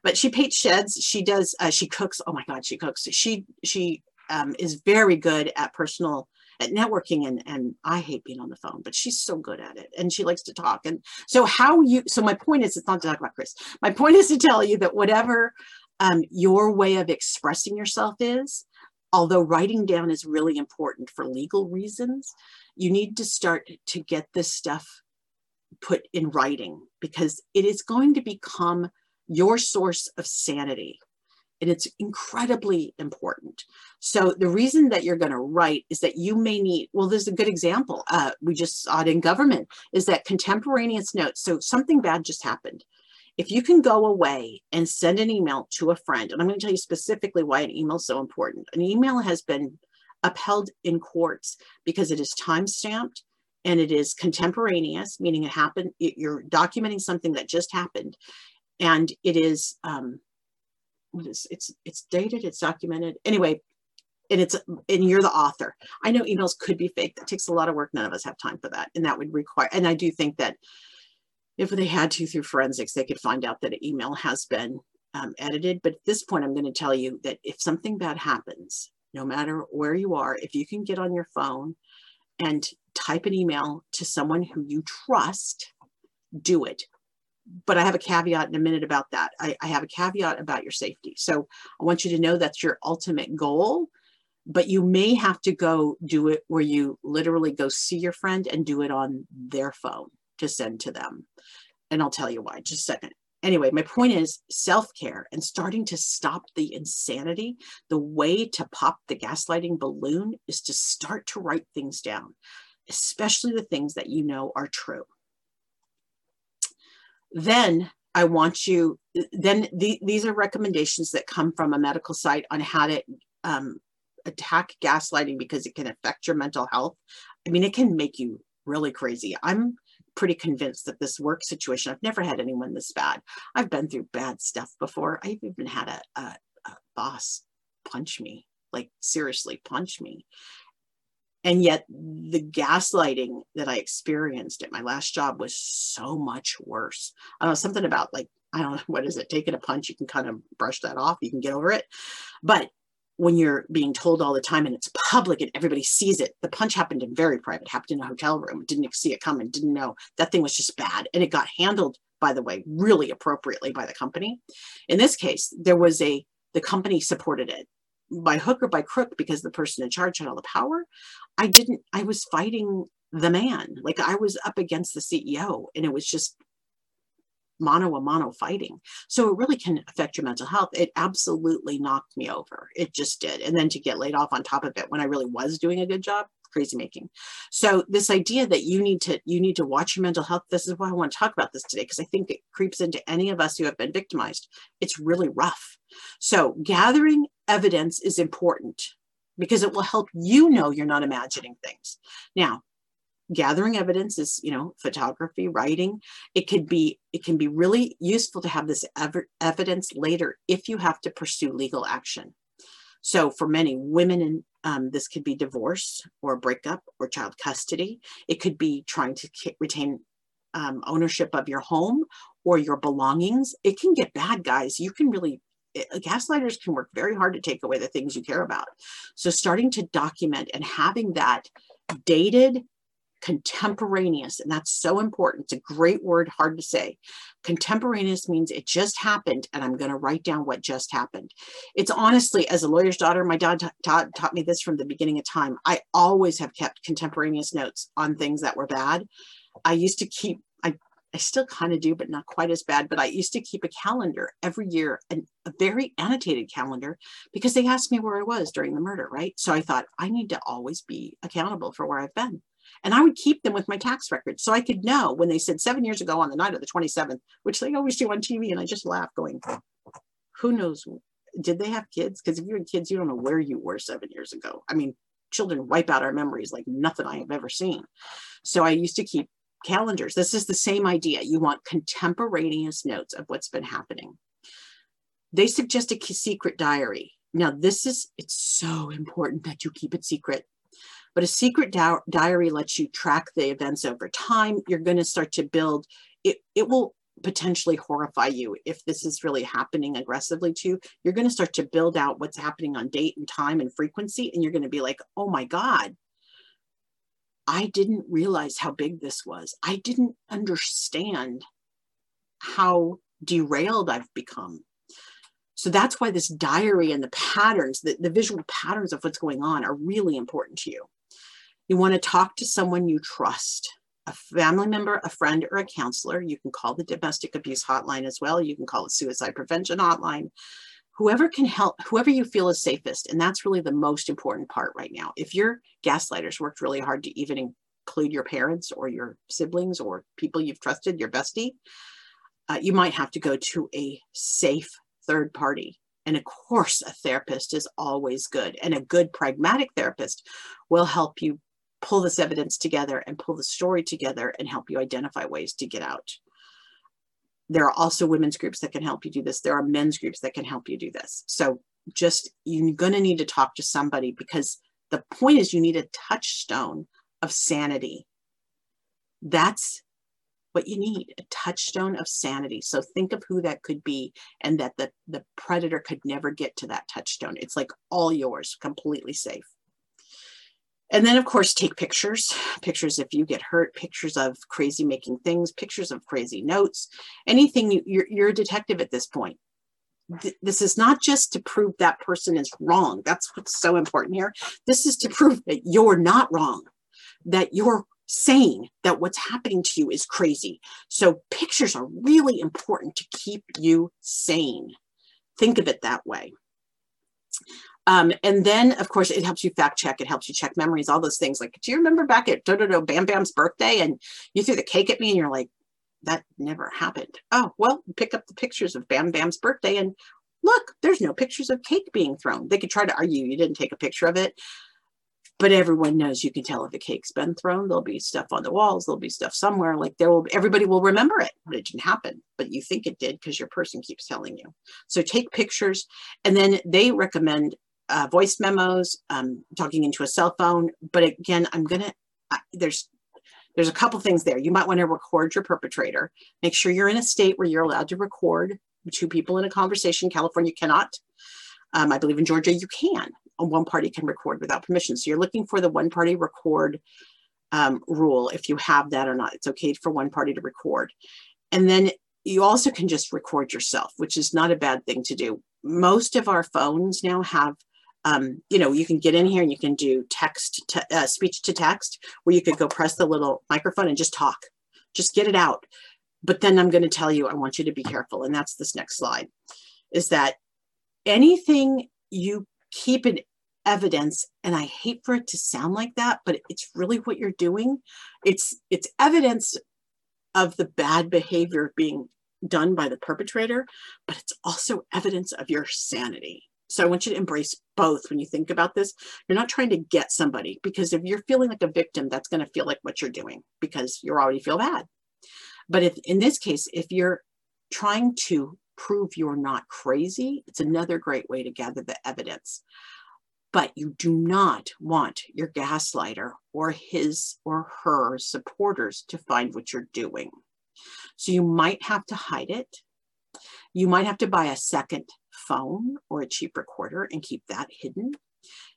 but she paints sheds. She does. Uh, she cooks. Oh my God, she cooks. She she um, is very good at personal at networking and and I hate being on the phone, but she's so good at it and she likes to talk. And so how you so my point is it's not to talk about Chris. My point is to tell you that whatever um, your way of expressing yourself is, although writing down is really important for legal reasons, you need to start to get this stuff put in writing because it is going to become your source of sanity and it's incredibly important. So the reason that you're going to write is that you may need, well, there's a good example. Uh, we just saw it in government is that contemporaneous notes. So something bad just happened. If you can go away and send an email to a friend, and I'm going to tell you specifically why an email is so important. An email has been upheld in courts because it is time stamped and it is contemporaneous, meaning it happened, it, you're documenting something that just happened. And it is, um, it's, it's, it's dated, it's documented. Anyway, and it's and you're the author. I know emails could be fake. That takes a lot of work. None of us have time for that. And that would require, and I do think that if they had to through forensics, they could find out that an email has been um, edited. But at this point, I'm going to tell you that if something bad happens, no matter where you are, if you can get on your phone and type an email to someone who you trust, do it. But I have a caveat in a minute about that. I, I have a caveat about your safety. So I want you to know that's your ultimate goal but you may have to go do it where you literally go see your friend and do it on their phone to send to them. And I'll tell you why, just a second. Anyway, my point is self care and starting to stop the insanity. The way to pop the gaslighting balloon is to start to write things down, especially the things that you know are true. Then I want you, then the, these are recommendations that come from a medical site on how to um, attack gaslighting because it can affect your mental health. I mean, it can make you really crazy. I'm pretty convinced that this work situation, I've never had anyone this bad. I've been through bad stuff before. I've even had a, a, a boss punch me, like seriously punch me. And yet the gaslighting that I experienced at my last job was so much worse. I don't know, something about like, I don't know, (laughs) what is it? Taking a punch, you can kind of brush that off. You can get over it. But when you're being told all the time and it's public and everybody sees it. The punch happened in very private, happened in a hotel room, didn't see it coming, didn't know. That thing was just bad. And it got handled, by the way, really appropriately by the company. In this case, there was a, the company supported it by hook or by crook because the person in charge had all the power. I didn't, I was fighting the man. Like I was up against the CEO and it was just mono a mono fighting. So it really can affect your mental health. It absolutely knocked me over. It just did. And then to get laid off on top of it when I really was doing a good job, crazy making. So this idea that you need to you need to watch your mental health. This is why I want to talk about this today because I think it creeps into any of us who have been victimized. It's really rough. So gathering evidence is important because it will help you know you're not imagining things. Now, gathering evidence is you know photography writing. It could be it can be really useful to have this ev- evidence later if you have to pursue legal action. So for many women in um, this could be divorce or breakup or child custody. It could be trying to retain um, ownership of your home or your belongings. It can get bad guys. You can really eh, gaslighters can work very hard to take away the things you care about. So starting to document and having that dated contemporaneous and that's so important it's a great word hard to say contemporaneous means it just happened and i'm going to write down what just happened it's honestly as a lawyer's daughter my dad taught, taught me this from the beginning of time i always have kept contemporaneous notes on things that were bad i used to keep i I still kind of do, but not quite as bad. But I used to keep a calendar every year, and a very annotated calendar, because they asked me where I was during the murder, right? So I thought I need to always be accountable for where I've been. And I would keep them with my tax records so I could know when they said seven years ago on the night of the 27th, which they always do on TV. And I just laugh going, who knows? Did they have kids? Because if you had kids, you don't know where you were seven years ago. I mean, children wipe out our memories like nothing I have ever seen. So I used to keep calendars. This is the same idea. You want contemporaneous notes of what's been happening. They suggest a secret diary. Now, this is, it's so important that you keep it secret. But a secret di- diary lets you track the events over time. You're going to start to build, it, it will potentially horrify you if this is really happening aggressively to you. You're going to start to build out what's happening on date and time and frequency. And you're going to be like, oh my God, I didn't realize how big this was. I didn't understand how derailed I've become. So that's why this diary and the patterns, the, the visual patterns of what's going on are really important to you. You want to talk to someone you trust, a family member, a friend, or a counselor. You can call the domestic abuse hotline as well. You can call the suicide prevention hotline. Whoever can help, whoever you feel is safest. And that's really the most important part right now. If your gaslighters worked really hard to even include your parents or your siblings or people you've trusted, your bestie, uh, you might have to go to a safe third party and of course, a therapist is always good. And a good pragmatic therapist will help you pull this evidence together and pull the story together and help you identify ways to get out. There are also women's groups that can help you do this. There are men's groups that can help you do this. So just you're going to need to talk to somebody because the point is you need a touchstone of sanity. That's what you need a touchstone of sanity. So think of who that could be and that the, the predator could never get to that touchstone. It's like all yours, completely safe. And then, of course, take pictures. Pictures if you get hurt, pictures of crazy making things, pictures of crazy notes, anything. You, you're, you're a detective at this point. this is not just to prove that person is wrong. That's what's so important here. This is to prove that you're not wrong, that you're saying that what's happening to you is crazy. So pictures are really important to keep you sane. Think of it that way. Um, and then, of course, it helps you fact check. It helps you check memories, all those things. Like, do you remember back at do, do, do, Bam Bam's birthday and you threw the cake at me and you're like, that never happened. Oh, well, pick up the pictures of Bam Bam's birthday and look, there's no pictures of cake being thrown. They could try to argue you didn't take a picture of it but everyone knows you can tell if a cake's been thrown. There'll be stuff on the walls. There'll be stuff somewhere. Like there will, everybody will remember it, but it didn't happen. But you think it did because your person keeps telling you. So take pictures, and then they recommend uh, voice memos, um, talking into a cell phone. But again, I'm gonna there's there's a couple things there. You might want to record your perpetrator. Make sure you're in a state where you're allowed to record two people in a conversation. California cannot. Um, I believe in Georgia you can one party can record without permission. So you're looking for the one party record um, rule. If you have that or not, it's okay for one party to record. And then you also can just record yourself, which is not a bad thing to do. Most of our phones now have, um, you know, you can get in here and you can do text, to, uh, speech to text, where you could go press the little microphone and just talk, just get it out. But then I'm going to tell you, I want you to be careful. And that's this next slide is that anything you keep an evidence and i hate for it to sound like that but it's really what you're doing it's it's evidence of the bad behavior being done by the perpetrator but it's also evidence of your sanity so i want you to embrace both when you think about this you're not trying to get somebody because if you're feeling like a victim that's going to feel like what you're doing because you already feel bad but if in this case if you're trying to prove you're not crazy it's another great way to gather the evidence but you do not want your gaslighter or his or her supporters to find what you're doing. So you might have to hide it. You might have to buy a second phone or a cheap recorder and keep that hidden.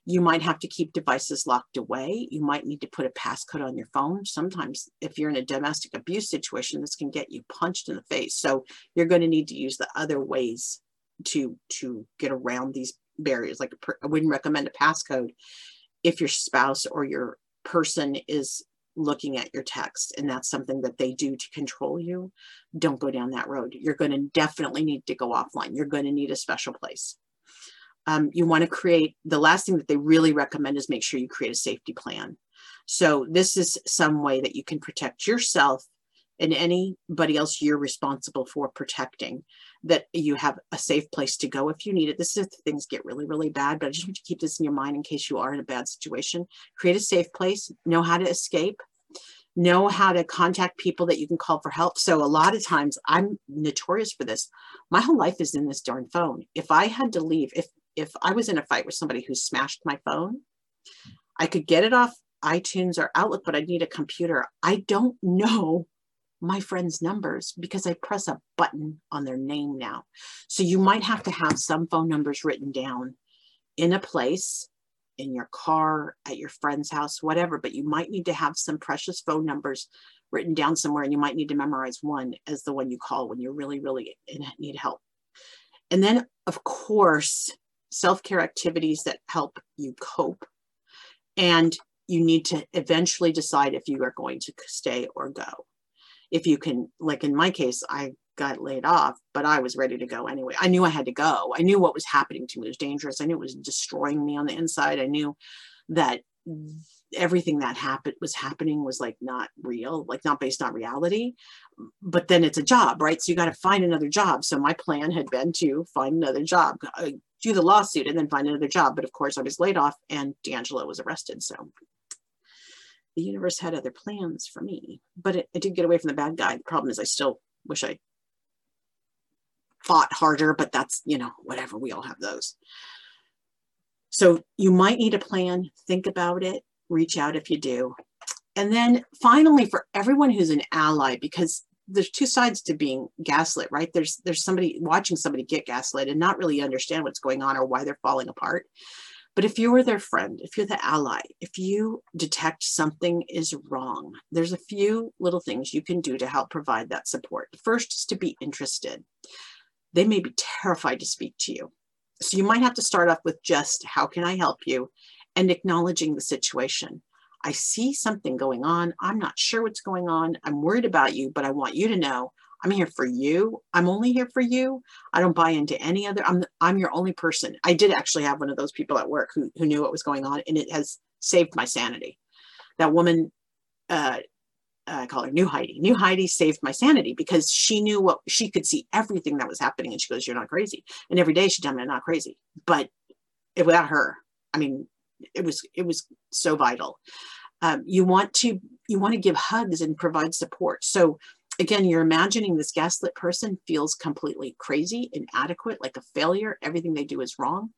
You might have to keep devices locked away. You might need to put a passcode on your phone. Sometimes, if you're in a domestic abuse situation, this can get you punched in the face. So, you're going to need to use the other ways to to get around these barriers. Like I wouldn't recommend a passcode if your spouse or your person is looking at your text and that's something that they do to control you, don't go down that road. You're going to definitely need to go offline. You're going to need a special place. Um, you want to create, the last thing that they really recommend is make sure you create a safety plan. So this is some way that you can protect yourself and anybody else you're responsible for protecting that you have a safe place to go if you need it. This is if things get really, really bad, but I just want to keep this in your mind in case you are in a bad situation. Create a safe place, know how to escape, know how to contact people that you can call for help. So a lot of times I'm notorious for this. My whole life is in this darn phone. If I had to leave, if if I was in a fight with somebody who smashed my phone, I could get it off iTunes or Outlook, but I'd need a computer. I don't (laughs) know my friends' numbers because I press a button on their name now. So you might have to have some phone numbers written down in a place, in your car, at your friend's house, whatever, but you might need to have some precious phone numbers written down somewhere and you might need to memorize one as the one you call when you really, really need help. And then, of course, self care activities that help you cope. And you need to eventually decide if you are going to stay or go if you can, like in my case, I got laid off, but I was ready to go anyway. I knew I had to go. I knew what was happening to me it was dangerous. I knew it was destroying me on the inside. I knew that everything that happened was happening was like not real, like not based on reality. But then it's a job, right? So you got to find another job. So my plan had been to find another job, uh, do the lawsuit, and then find another job. But of course, I was laid off, and d'angelo was arrested. So the universe had other plans for me. But it, I did get away from the bad guy. The problem is I still wish I fought harder, but that's, you know, whatever. We all have those. So you might need a plan. Think about it. Reach out if you do. And then finally, for everyone who's an ally, because there's two sides to being gaslit, right? There's there's somebody watching somebody get gaslit and not really understand what's going on or why they're falling apart. But if you are their friend, if you're the ally, if you detect something is wrong, there's a few little things you can do to help provide that support. First is to be interested. They may be terrified to speak to you. So you might have to start off with just how can I help you and acknowledging the situation. I see something going on. I'm not sure what's going on. I'm worried about you, but I want you to know I'm here for you. I'm only here for you. I don't buy into any other. I'm I'm your only person. I did actually have one of those people at work who who knew what was going on, and it has saved my sanity. That woman, uh, I call her New Heidi. New Heidi saved my sanity because she knew what she could see everything that was happening, and she goes, "You're not crazy." And every day she told me, "I'm not crazy," but without her, I mean, it was it was so vital. Um, you want to you want to give hugs and provide support. So again, you're imagining this gaslit person feels completely crazy, inadequate, like a failure. Everything they do is wrong.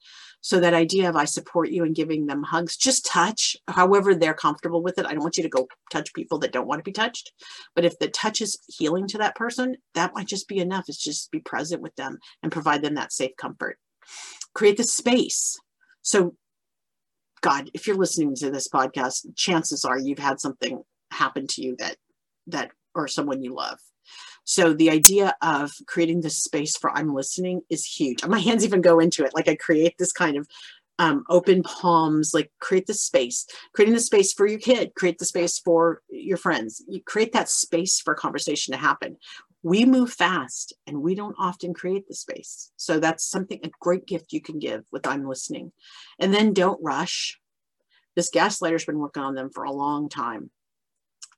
So that idea of I support you and giving them hugs, just touch, however they're comfortable with it. I don't want you to go touch people that don't want to be touched. But if the touch is healing to that person, that might just be enough. It's just be present with them and provide them that safe comfort. Create the space. So God, if you're listening to this podcast, chances are you've had something happen to you that that or someone you love. So the idea of creating this space for I'm listening is huge. My hands even go into it. Like I create this kind of um, open palms, like create the space, creating the space for your kid, create the space for your friends. You create that space for conversation to happen. We move fast and we don't often create the space. So that's something, a great gift you can give with I'm listening. And then don't rush. This gaslighter's been working on them for a long time.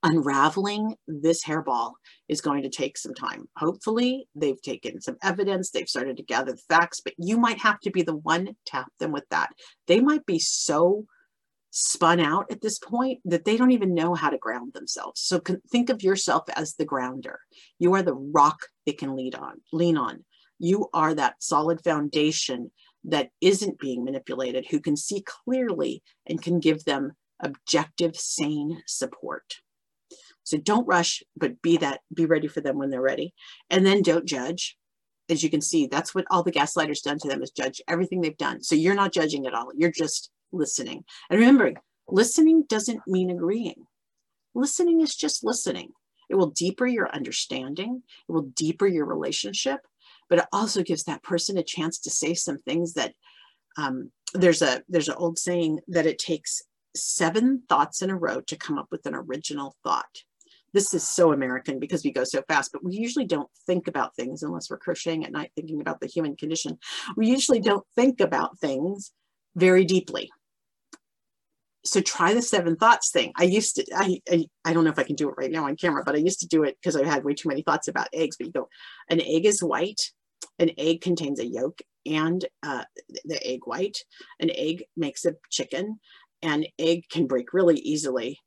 Unraveling this hairball is going to take some time. Hopefully, they've taken some evidence, they've started to gather the facts, but you might have to be the one help them with that. They might be so spun out at this point that they don't even know how to ground themselves. So think of yourself as the grounder. You are the rock they can lead on, lean on. You are that solid foundation that isn't being manipulated, who can see clearly and can give them objective, sane support. So don't rush, but be that, be ready for them when they're ready. And then don't judge. As you can see, that's what all the gaslighters done to them is judge everything they've done. So you're not judging at all. You're just listening. And remembering, listening doesn't mean agreeing. Listening is just listening. It will deeper your understanding. It will deeper your relationship but it also gives that person a chance to say some things that um, there's a there's an old saying that it takes seven thoughts in a row to come up with an original thought this is so American because we go so fast, but we usually don't think about things unless we're crocheting at night thinking about the human condition. We usually don't think about things very deeply. So try the seven thoughts thing. I used to, I, I, I don't know if I can do it right now on camera, but I used to do it because I had way too many thoughts about eggs. But you go, an egg is white, an egg contains a yolk and uh, the egg white. An egg makes a chicken. An egg can break really easily.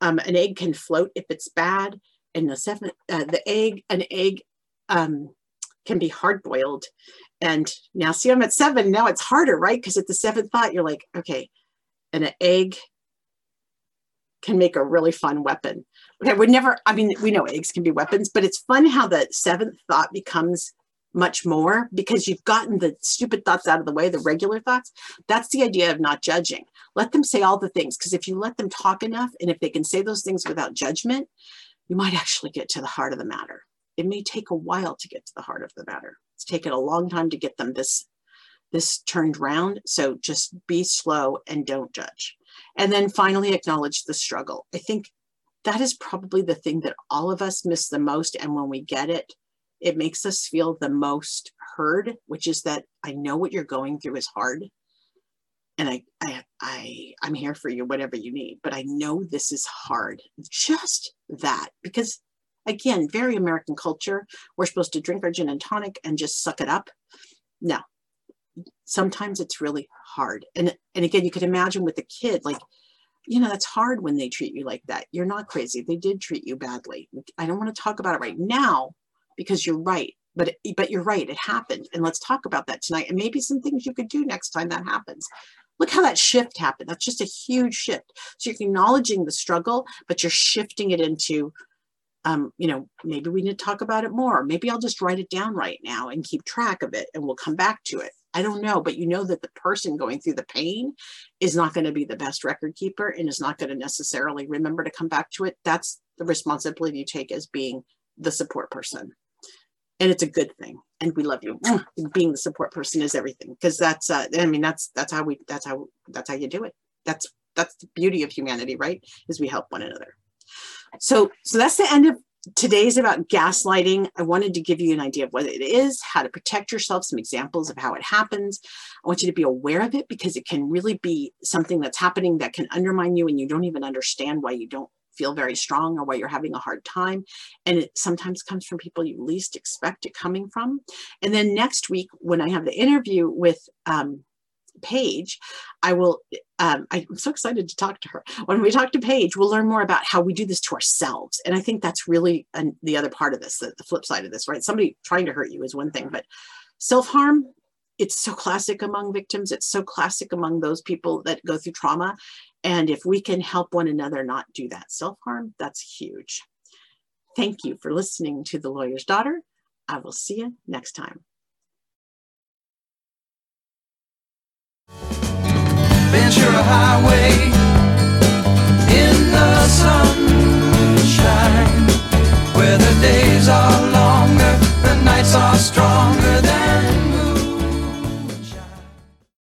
Um, an egg can float if it's bad. And the seven, uh, the egg, an egg um, can be hard boiled. And now see, I'm at seven. Now it's harder, right? Because at the seventh thought, you're like, okay, and an egg can make a really fun weapon. Okay, we never, I mean, we know eggs can be weapons, but it's fun how the seventh thought becomes much more because you've gotten the stupid thoughts out of the way, the regular thoughts. That's the idea of not judging. Let them say all the things because if you let them talk enough and if they can say those things without judgment, you might actually get to the heart of the matter. It may take a while to get to the heart of the matter. It's taken a long time to get them this this turned round. So just be slow and don't judge. And then finally acknowledge the struggle. I think that is probably the thing that all of us miss the most. And when we get it, it makes us feel the most heard, which is that I know what you're going through is hard. And I, I, I, I'm here for you, whatever you need, but I know this is hard. Just that, because again, very American culture, we're supposed to drink our gin and tonic and just suck it up. No, sometimes it's really hard. And, and again, you could imagine with a kid, like you know, that's hard when they treat you like that. You're not crazy. They did treat you badly. I don't want to talk about it right now because you're right. But but you're right. It happened, and let's talk about that tonight. And maybe some things you could do next time that happens. Look how that shift happened. That's just a huge shift. So you're acknowledging the struggle, but you're shifting it into, um, you know, maybe we need to talk about it more. Maybe I'll just write it down right now and keep track of it, and we'll come back to it. I don't know, but you know that the person going through the pain is not going to be the best record keeper and is not going to necessarily remember to come back to it. That's the responsibility you take as being the support person. And it's a good thing. And we love you. Being the support person is everything because that's, uh, I mean, that's, that's how we, that's how, that's how you do it. That's, that's the beauty of humanity, right? Is we help one another. So, so that's the end of today's about gaslighting. I wanted to give you an idea of what it is, how to protect yourself, some examples of how it happens. I want you to be aware of it because it can really be something that's happening that can undermine you and you don't even understand why you don't feel very strong or why you're having a hard time. And it sometimes comes from people you least expect it coming from. And then next week, when I have the interview with um, Paige, I will, um, I'm so excited to talk to her. When we talk to Paige, we'll learn more about how we do this to ourselves. And I think that's really an, the other part of this, the, the flip side of this, right? Somebody trying to hurt you is one thing, but self harm, it's so classic among victims. It's so classic among those people that go through trauma. And if we can help one another not do that self harm, that's huge. Thank you for listening to The Lawyer's Daughter. I will see you next time. Highway in the sunshine, where the days are longer, the nights are strong.